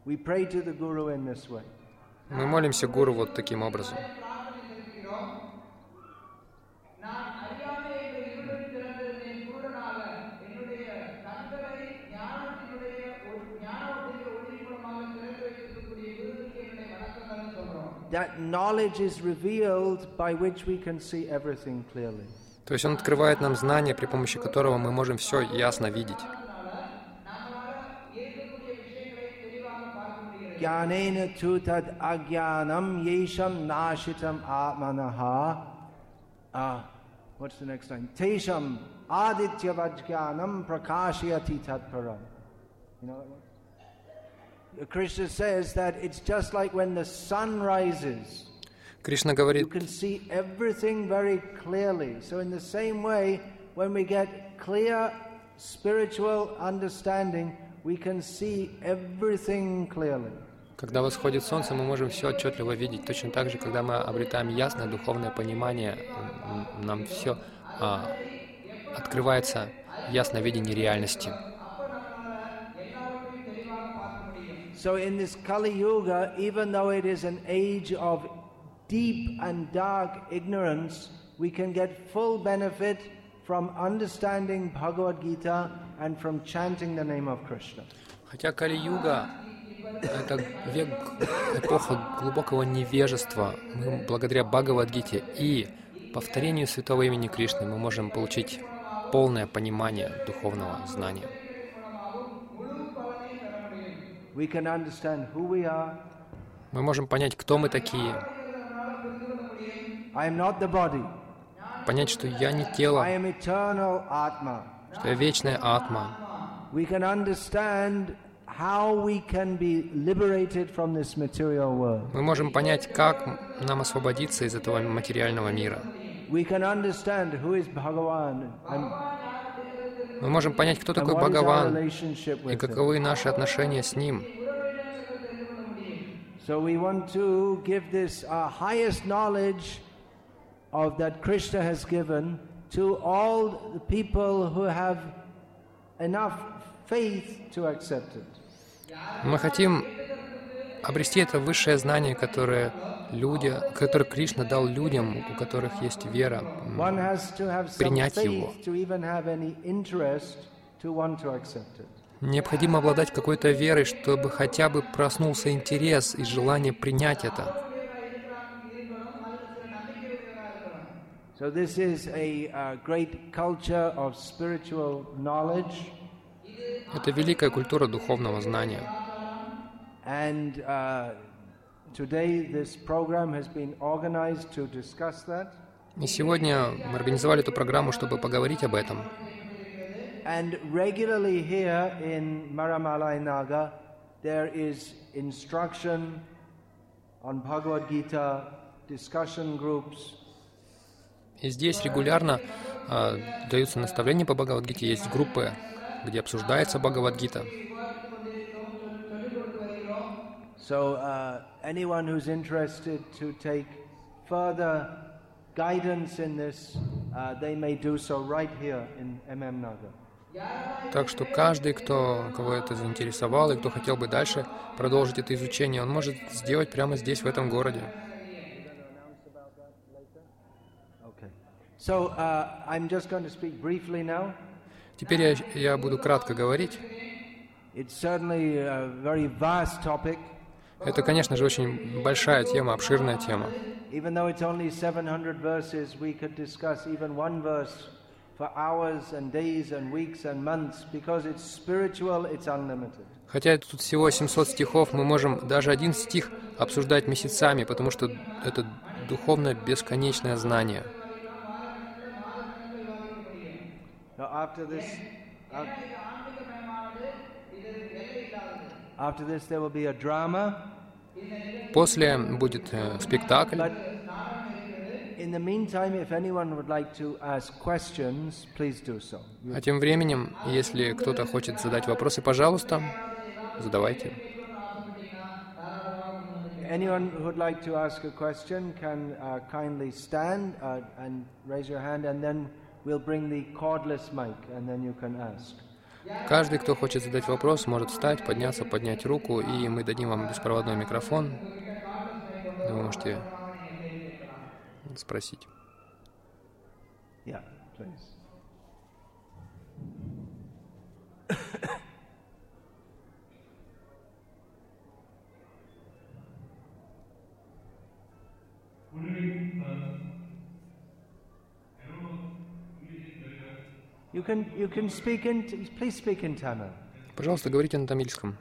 We pray to the Guru in this way. Мы молимся гуру вот таким образом. that knowledge is revealed by which we can see everything clearly. То есть он открывает нам знание, при помощи которого мы можем все ясно видеть. Uh, what's the next line? Тешам адитьяваджьянам пракашияти татпарам. You know that one? Krishna says that it's just like when the sun rises. Кришна You говорит, can see everything very clearly. So, in the same way, when we get clear spiritual understanding, we can see everything clearly. когда восходит солнце, мы можем все отчетливо видеть. Точно так же, когда мы обретаем ясное духовное понимание, м, нам все открывается ясное видение реальности. So, in this Kali Yuga, even though it is an age of deep and dark ignorance, we can get full benefit from understanding Bhagavad Gita and from chanting the name of Krishna. Хотя Кали-юга — это век, эпоха глубокого невежества, мы благодаря Бхагавадгите и повторению святого имени Кришны мы можем получить полное понимание духовного знания. We can understand who we are. Мы можем понять, кто мы такие, понять, что я не тело, что я вечная атма. Мы можем понять, как нам освободиться из этого материального мира. Мы можем понять, кто такой Бхагаван и каковы наши отношения с Ним. So we want to give this uh, highest knowledge of that Krishna has given to all the people who have enough faith to accept it. Мы хотим обрести это высшее знание, которое люди, которое Кришна дал людям, у которых есть вера, Принять его. Необходимо обладать какой-то верой, чтобы хотя бы проснулся интерес и желание принять это. So this is a uh, great culture of spiritual knowledge, Это великая культура духовного знания. and uh, today this program has been organized to discuss that. И сегодня мы организовали эту программу, чтобы поговорить об этом. And regularly here in Maramalai Naga, there is instruction on Bhagavad Gita, discussion groups, И здесь регулярно а, даются наставления по Бхагавадгите, есть группы, где обсуждается Бхагавадгита. So uh, anyone who's interested to take further guidance in this, uh, they may do so right here in MM Nagar. Так что каждый, кто, кого это заинтересовало и кто хотел бы дальше продолжить это изучение, он может сделать прямо здесь, в этом городе. Okay. So uh, I'm just going to speak briefly now. Теперь я, я буду кратко говорить. It's certainly a very vast topic, Это, конечно же, очень большая тема, обширная тема. even though it's only 700 verses. We could discuss even one verse for hours and days and weeks and months because it's spiritual. It's unlimited. Хотя тут всего 700 стихов, мы можем даже один стих обсуждать месяцами, потому что это духовно бесконечное знание. Now after this, af- after После будет э, спектакль. But in the meantime, if anyone would like to ask questions, please do so. You- А тем временем, если кто-то хочет задать вопросы, пожалуйста, задавайте. Anyone who would like to ask a question can uh, kindly stand uh, and raise your hand, and then we'll bring the cordless mic, and then you can ask. Каждый, кто хочет задать вопрос, может встать, подняться, поднять руку, и мы дадим вам беспроводной микрофон. Вы можете спросить. Yeah, please. Пожалуйста, говорите на тамильском.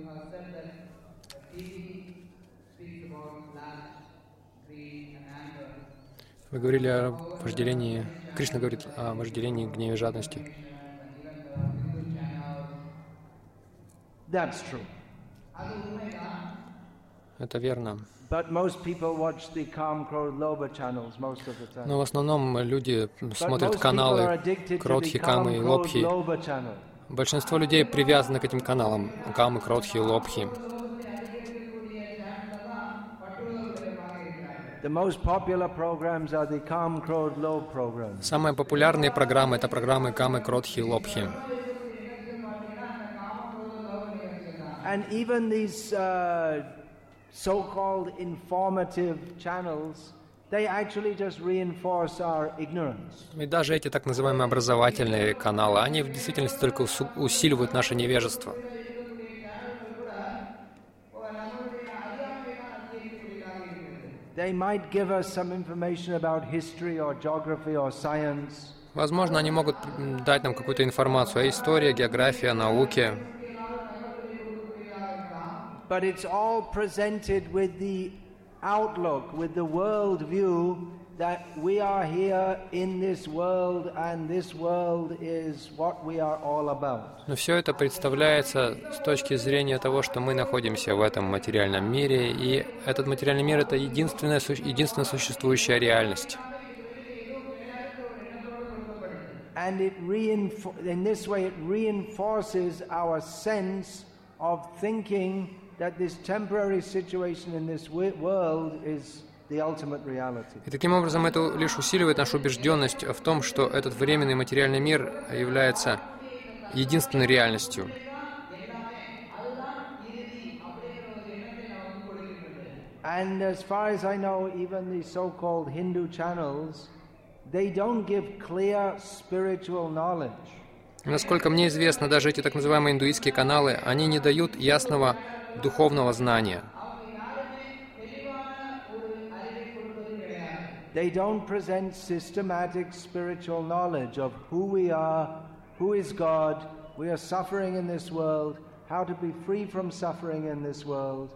you have said that TV speaks about lust, greed, and anger. Вы говорили о вожделении, Кришна говорит о вожделении, гневе, жадности. That's true. Это верно. Но в основном люди смотрят каналы Кротхи, Камы и Лобхи. Большинство людей привязаны к этим каналам. Камы, Кротхи, Лобхи. The most popular programs are the Calm Crow Lobe programs. Самые популярные программы — это программы Камы, Лобхи. Reinforce our ignorance. И даже эти так называемые образовательные каналы, они в действительности только усиливают наше невежество. They might give us some information about history or geography or science, Возможно, они могут м, дать нам какую-то информацию о истории, географии, о науке, but it's all presented with the outlook, with the world view that we are here in this world and this world is what we are all about. но все это представляется с точки зрения того, что мы находимся в этом материальном мире, и этот материальный мир — это единственная, единственная существующая реальность. And it in this way, it reinforces our sense of thinking that this temporary situation in this world is. И таким образом это лишь усиливает нашу убежденность в том, что этот временный материальный мир является единственной реальностью. And as far as I know, even the so called Hindu channels, they don't give clear spiritual knowledge. И Насколько мне известно, даже эти так называемые индуистские каналы, они не дают ясного духовного знания. They don't present systematic spiritual knowledge of who we are, who is God, we are suffering in this world, how to be free from suffering in this world.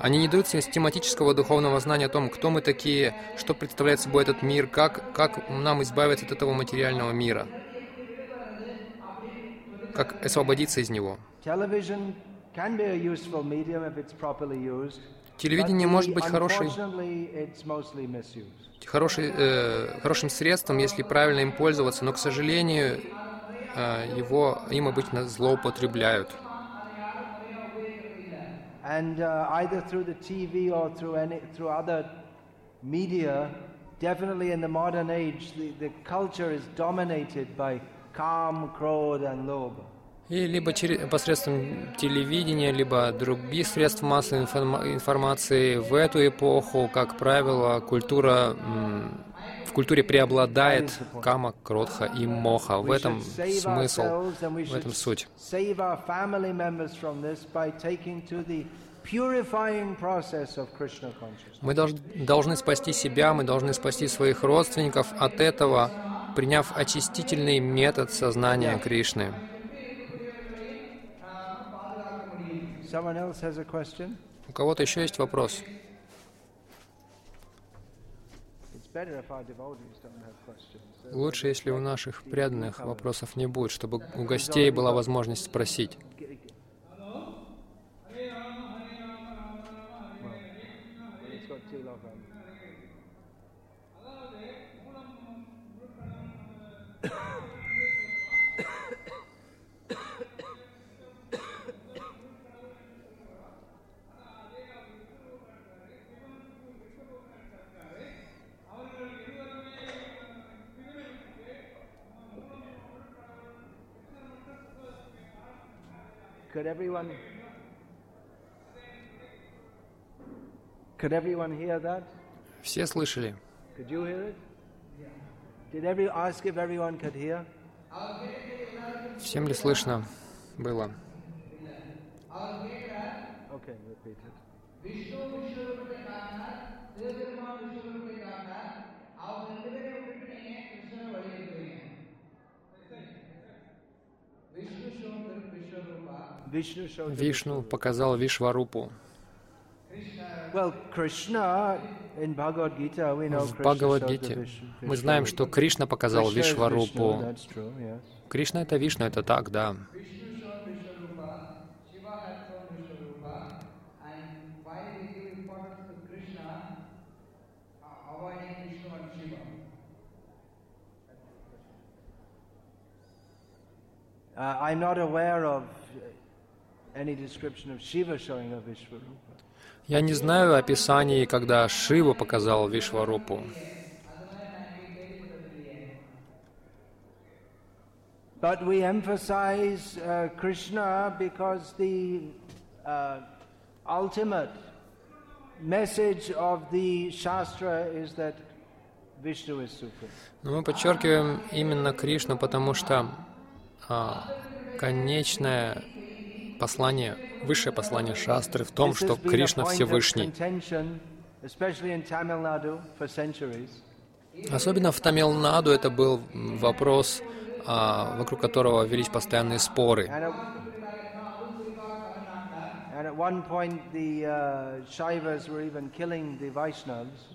Они не дают систематического духовного знания о том, кто мы такие, что представляет собой этот мир, как, как нам избавиться от этого материального мира, как освободиться из него. Television can be a useful medium if it's properly used. Телевидение может быть хорошей, хорошей, э, хорошим средством, если правильно им пользоваться, но, к сожалению, э, его, им обычно злоупотребляют. And uh, either through the TV or through any through other media, definitely in the modern age, the, the culture is dominated by calm, crowd, and lobha. И либо через, посредством телевидения, либо других средств массовой информа- информации в эту эпоху, как правило, культура в культуре преобладает кама, кротха и моха. В этом смысл, в этом суть. Мы долж- должны спасти себя, мы должны спасти своих родственников от этого, приняв очистительный метод сознания Кришны. Someone else has a question? У кого-то еще есть вопрос? Лучше, если у наших преданных вопросов не будет, чтобы у гостей была возможность спросить. everyone Could everyone hear that? Все слышали? Could you hear it? Did every ask if everyone could hear? Всем ли слышно было? Okay, repeat it. Vishnu Vishnu Vishnu Vishnu Vishnu Vishnu Vishnu Vishnu Vishnu Vishnu Вишну показал Вишварупу. В Бхагавадгите мы знаем, что. Кришна показал Вишварупу. Кришна — это Вишну, это так, да. Uh? Uh, I'm not aware of uh, any description of Shiva showing a Vishvarupa. Я не знаю описаний, когда Шива показал Вишварупу. But we emphasize uh, Krishna because the uh, ultimate message of the Shastra is that Vishnu is supreme. Но мы подчеркиваем именно Кришну, потому что а, конечное послание, высшее послание Шастры в том, что Кришна Всевышний. Особенно в Тамилнаду это был вопрос, а, вокруг которого велись постоянные споры. Uh.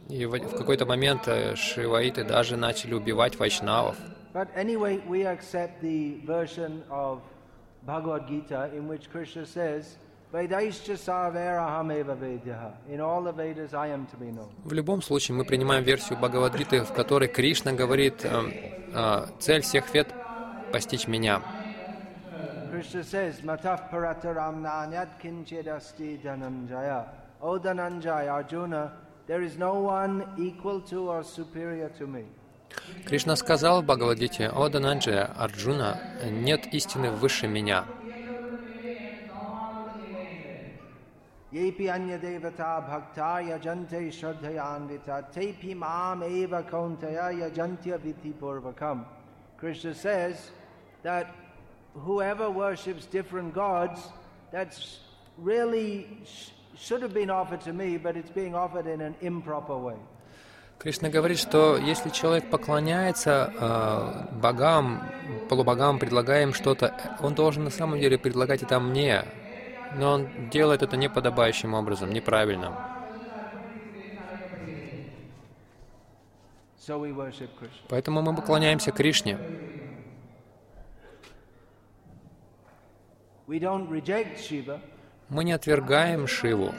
И в, в какой-то момент э, шиваиты даже начали убивать вайшнавов. But anyway, we accept the version of Bhagavad Gita in which Krishna says. В любом случае, мы принимаем версию Бхагавадгиты, в которой Кришна говорит, э, э, цель всех вет — постичь меня. Krishna says, Mataf parataram nanyat kinchedasti dhananjaya. O Dhananjaya, Arjuna, there is no one equal to or superior to me. Кришна сказал в Бхагавадгите, «О Дананджия, Арджуна, нет истины выше меня». Yepi anya devata bhakta yajante shraddhayanvita tepi mam eva kauntaya yajantya viti purvakam. Krishna says that whoever worships different gods, that's really sh- should have been offered to me, but it's being offered in an improper way. Кришна говорит, что если человек поклоняется э, богам, полубогам, предлагая им что-то, он должен на самом деле предлагать это мне, но он делает это неподобающим образом, Krishna. Поэтому мы поклоняемся Кришне. Мы не отвергаем Шиву.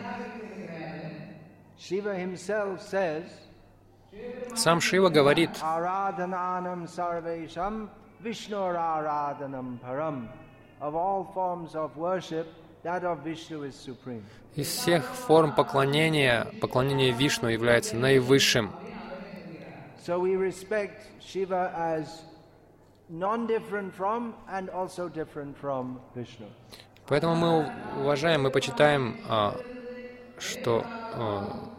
Сам Шива говорит, из всех форм поклонения, поклонение Вишну является наивысшим. So we respect Shiva as non-different from and also different from Vishnu. Поэтому мы уважаем, мы почитаем, а, что а,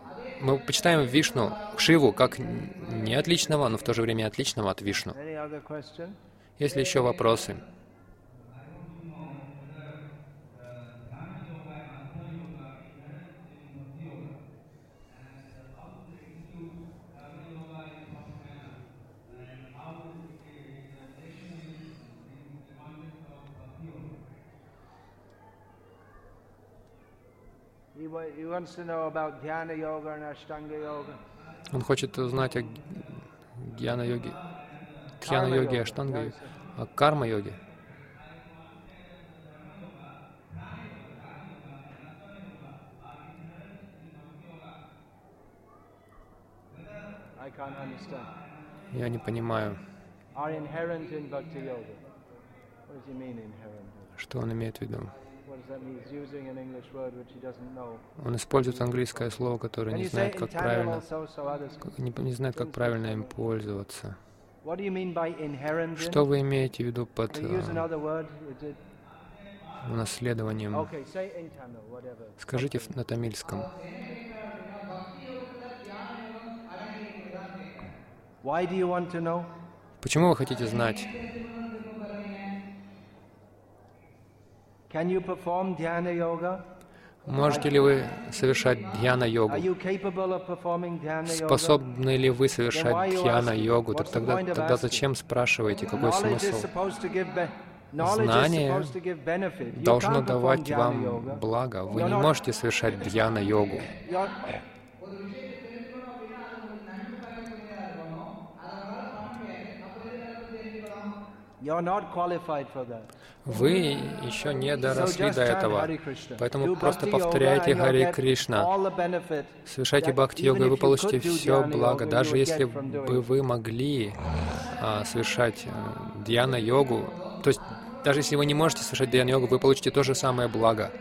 мы почитаем Вишну, Шиву, как не отличного, но в то же время отличного от Вишну. Есть ли еще вопросы? He, wa- he wants to know about Dhyana Yoga and Ashtanga Yoga. Он хочет узнать о гьяна-йоге, тхьяна-йоге, аштанга-йоге, о карма-йоге. Can't understand. Я не понимаю, что он имеет в виду. Он использует английское слово, которое не знает, как правильно, не, не знает, как правильно им пользоваться. Что вы имеете в виду под э, унаследованием? whatever. Скажите на тамильском. Почему вы хотите знать? Можете ли вы совершать дьяна-йогу? Способны ли вы совершать дьяна-йогу? Так тогда, тогда зачем спрашиваете, какой смысл? Знание Должно давать вам благо. Вы не можете совершать дьяна-йогу. You're not qualified for that. Вы еще не доросли до этого, поэтому просто повторяйте Хари Кришна. Совершайте бхакти-йогу, и вы получите все благо. Даже если бы вы могли а, совершать э, дьяна-йогу, то есть даже если вы не можете совершать дьяна-йогу, вы получите то же самое благо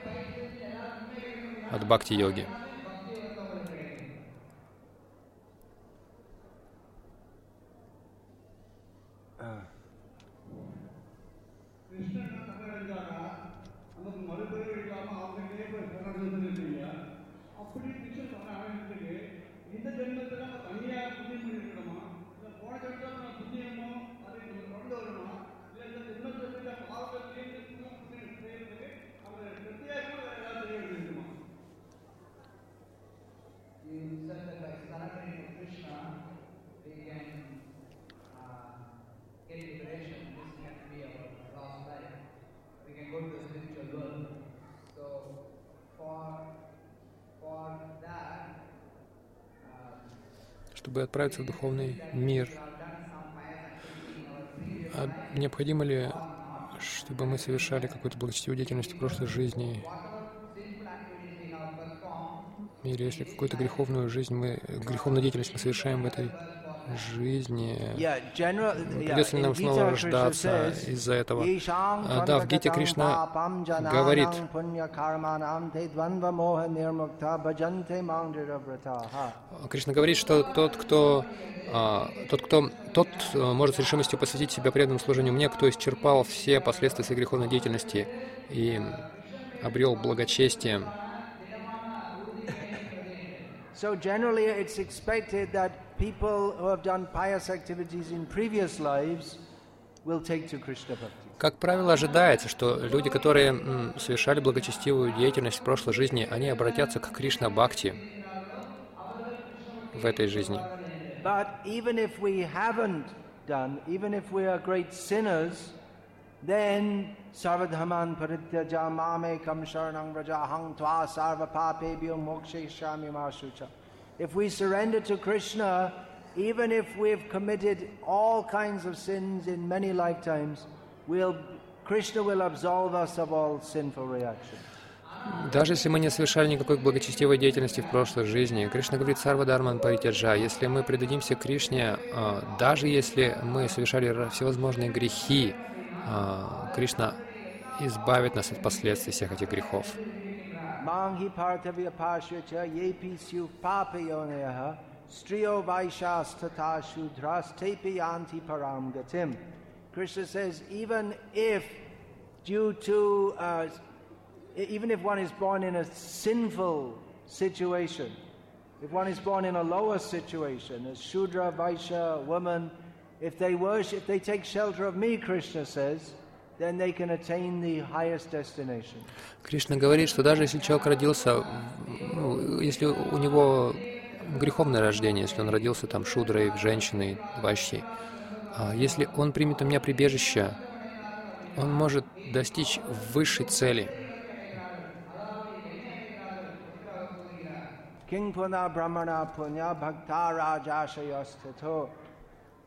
от бхакти-йоги. Uh. А. அப்படி சொன்ன ஆரம்பிச்சிருக்கு இந்த ஜென்மத்துல நம்ம தனியாக புண்ணியம் பண்ணிருக்கணுமா இல்லை போன ஜென்மத்தில் Чтобы отправиться в духовный мир, а необходимо ли, чтобы мы совершали какую-то благочестивую деятельность в прошлой жизни, или если какую-то греховную жизнь мы, греховную деятельность мы совершаем в этой жизни, Yeah, general, yeah, придется ли in нам снова рождаться из-за этого. "Yesham А, Да, в Гите Кришна говорит, punya karmanam te dvandva moha nirmukta bhajanте mandirabhrataha». Кришна говорит, что тот, кто, а, тот, кто, тот а, может с решимостью посвятить себя преданному служению мне, кто исчерпал все последствия своей греховной деятельности и обрел благочестие. So generally, it's expected that Как правило, ожидается, что люди, которые совершали благочестивую деятельность в прошлой жизни, они обратятся к Кришна Бхакти в этой жизни. But even if we haven't done, even if we are great sinners, then sarvadhaman parityaja mamekam sharanang vrajahang tva sarva papebhyo moksheshami mashucha. If we surrender to Krishna, even if we've committed all kinds of sins in many lifetimes, we'll, Krishna will absolve us of all sinful reactions. Даже если мы не совершали никакой благочестивой деятельности в прошлой жизни, Кришна говорит Сарва Дарман Паритяджа, если мы предадимся Кришне, а, даже если мы совершали всевозможные грехи, а, Кришна избавит нас от последствий всех этих грехов. Manghi partavya pashyacha yepi syu papayoneha striyo vaishas tata shudras tepi anti param gatim. Krishna says, even if due to, uh, even if one is born in a sinful situation, if one is born in a lower situation, a Shudra, Vaishya, woman, if they worship, if they take shelter of me, Krishna says, Кришна говорит, что даже если человек родился, ну, если у него греховное рождение, если он родился там шудрой, женщиной, ващей, а если он примет у меня прибежище, он может достичь высшей цели. King Puna Brahmana Punya Bhakta Rajashayasthato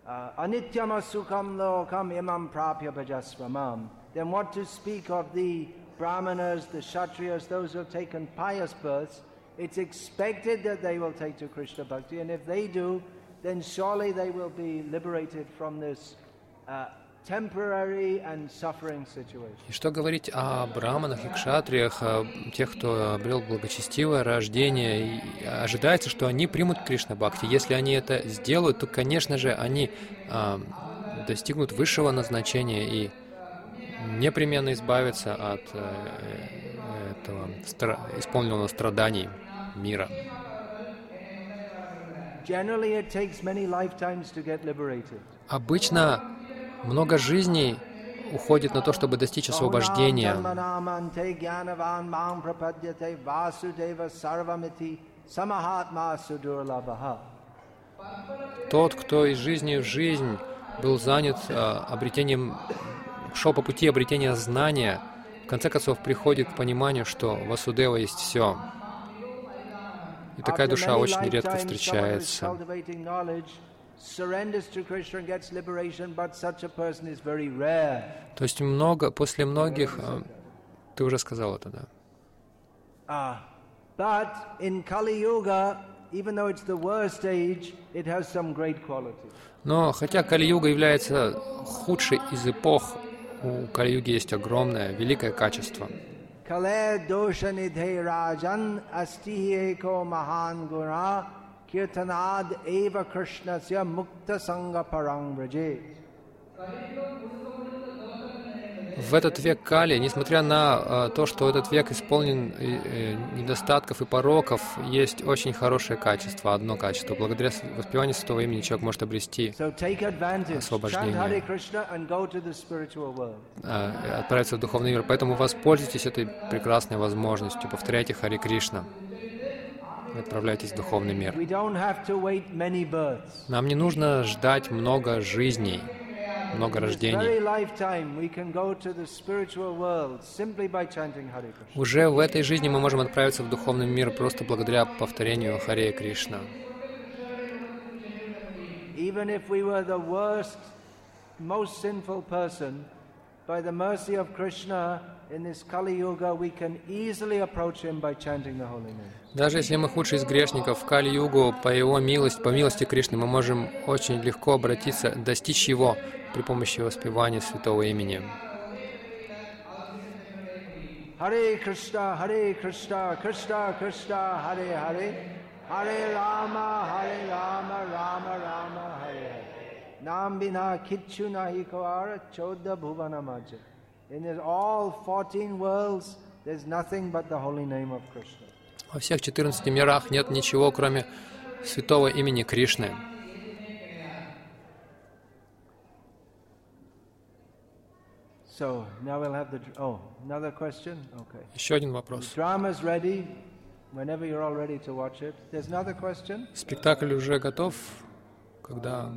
Anityama Sukham Lokam Imam Prapya Bhajasvamam. Then what to speak of the Brahmanas, the Kshatriyas, those who have taken pious births, it's expected that they will take to Krishna Bhakti, and if they do, then surely they will be liberated from this uh, И что говорить о браманах и кшатриях, о тех, кто обрел благочестивое рождение, и ожидается, что они примут Кришна Бхакти. Если они это сделают, то, конечно же, они а, достигнут высшего назначения и непременно избавятся от э, этого стра- исполненного страданий мира. Обычно много жизней уходит на то, чтобы достичь освобождения. Тот, кто из жизни в жизнь был занят а, обретением, шел по пути обретения знания, в конце концов приходит к пониманию, что Васудева есть все. И такая душа очень редко встречается. Cultivating knowledge surrenders to Krishna and gets liberation, but such a person is very rare. То есть много, после многих, а, ты уже сказал это, да? Ah, but in Kali Yuga, even though it's the worst age, it has some great qualities. Но хотя Кали-юга является худшей из эпох, у Кали-юги есть огромное, великое качество. Kale dosha nidhe rajan astihi eko mahan guna kirtanad eva krishnasya mukta sanga parang vrajet. В этот век Кали, несмотря на а, то, что этот век исполнен э, недостатков и пороков, есть очень хорошее качество, одно качество. Благодаря воспеванию святого имени человек может обрести, Освобождение. А, отправиться в духовный мир. Поэтому воспользуйтесь этой прекрасной возможностью. Повторяйте Хари Кришна. И отправляйтесь в духовный мир. Нам не нужно ждать много жизней, много рождений. Уже в этой жизни мы можем отправиться в духовный мир просто благодаря повторению Харе Кришна. Even if we were the worst, most sinful person, by the mercy of Krishna Даже если мы худший из грешников, в Кали-югу, по его милости, по милости Кришны, мы можем очень легко обратиться, достичь его при помощи воспевания святого имени. Hare Krishna, Hare Krishna, Krishna Krishna, Hare Hare, Hare Rama, Hare Rama, Rama Rama, Hare Hare. Nam bina kichu nahi kawara chodda bhuvana maja. In this all 14 worlds, there's nothing but the holy name of Krishna. Во всех 14 мирах нет ничего, кроме святого имени Кришны. Oh. Еще один вопрос. Спектакль уже готов. Когда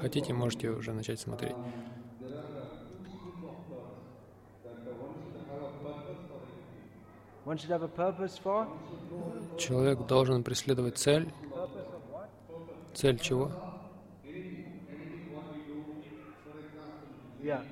хотите, можете уже начать смотреть. One should have a purpose for? Человек должен преследовать цель. Цель чего? Yeah. Uh,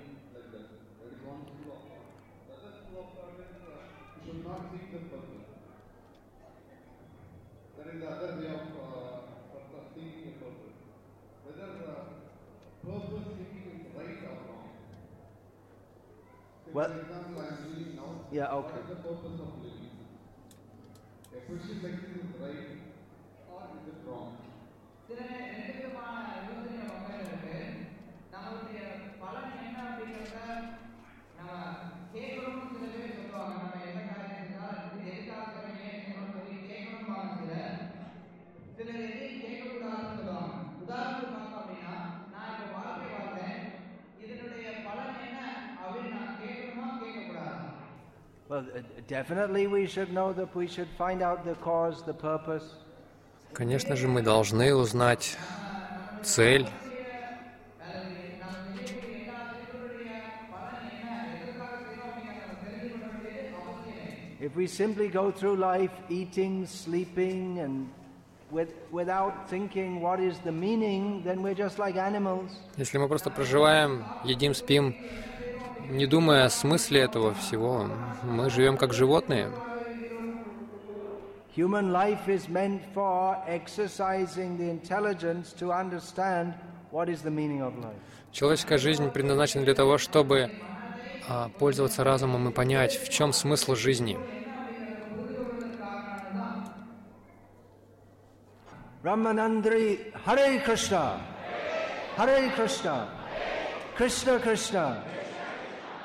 uh, Well-. Yeah, okay. Question like to write சில ரெண்டு விதமான யோசனை மக்கள் இருக்கு. நம்மளுடைய பலன் என்ன அப்படிங்கிறத நம்ம கேட்கணும்னு definitely we should know that we should find out the cause, the purpose. Конечно же, мы должны узнать цель, If we simply go through life eating, sleeping, and with, without thinking what is the meaning, then we're just like animals. Если мы просто проживаем, едим, спим, не думая о смысле этого всего, мы живем как животные. Human life is meant for exercising the intelligence to understand what is the meaning of life. Человеческая жизнь предназначена для того, чтобы а, пользоваться разумом и понять, в чем смысл жизни. Ramanandri Hare Krishna, Hare Krishna, Krishna Krishna,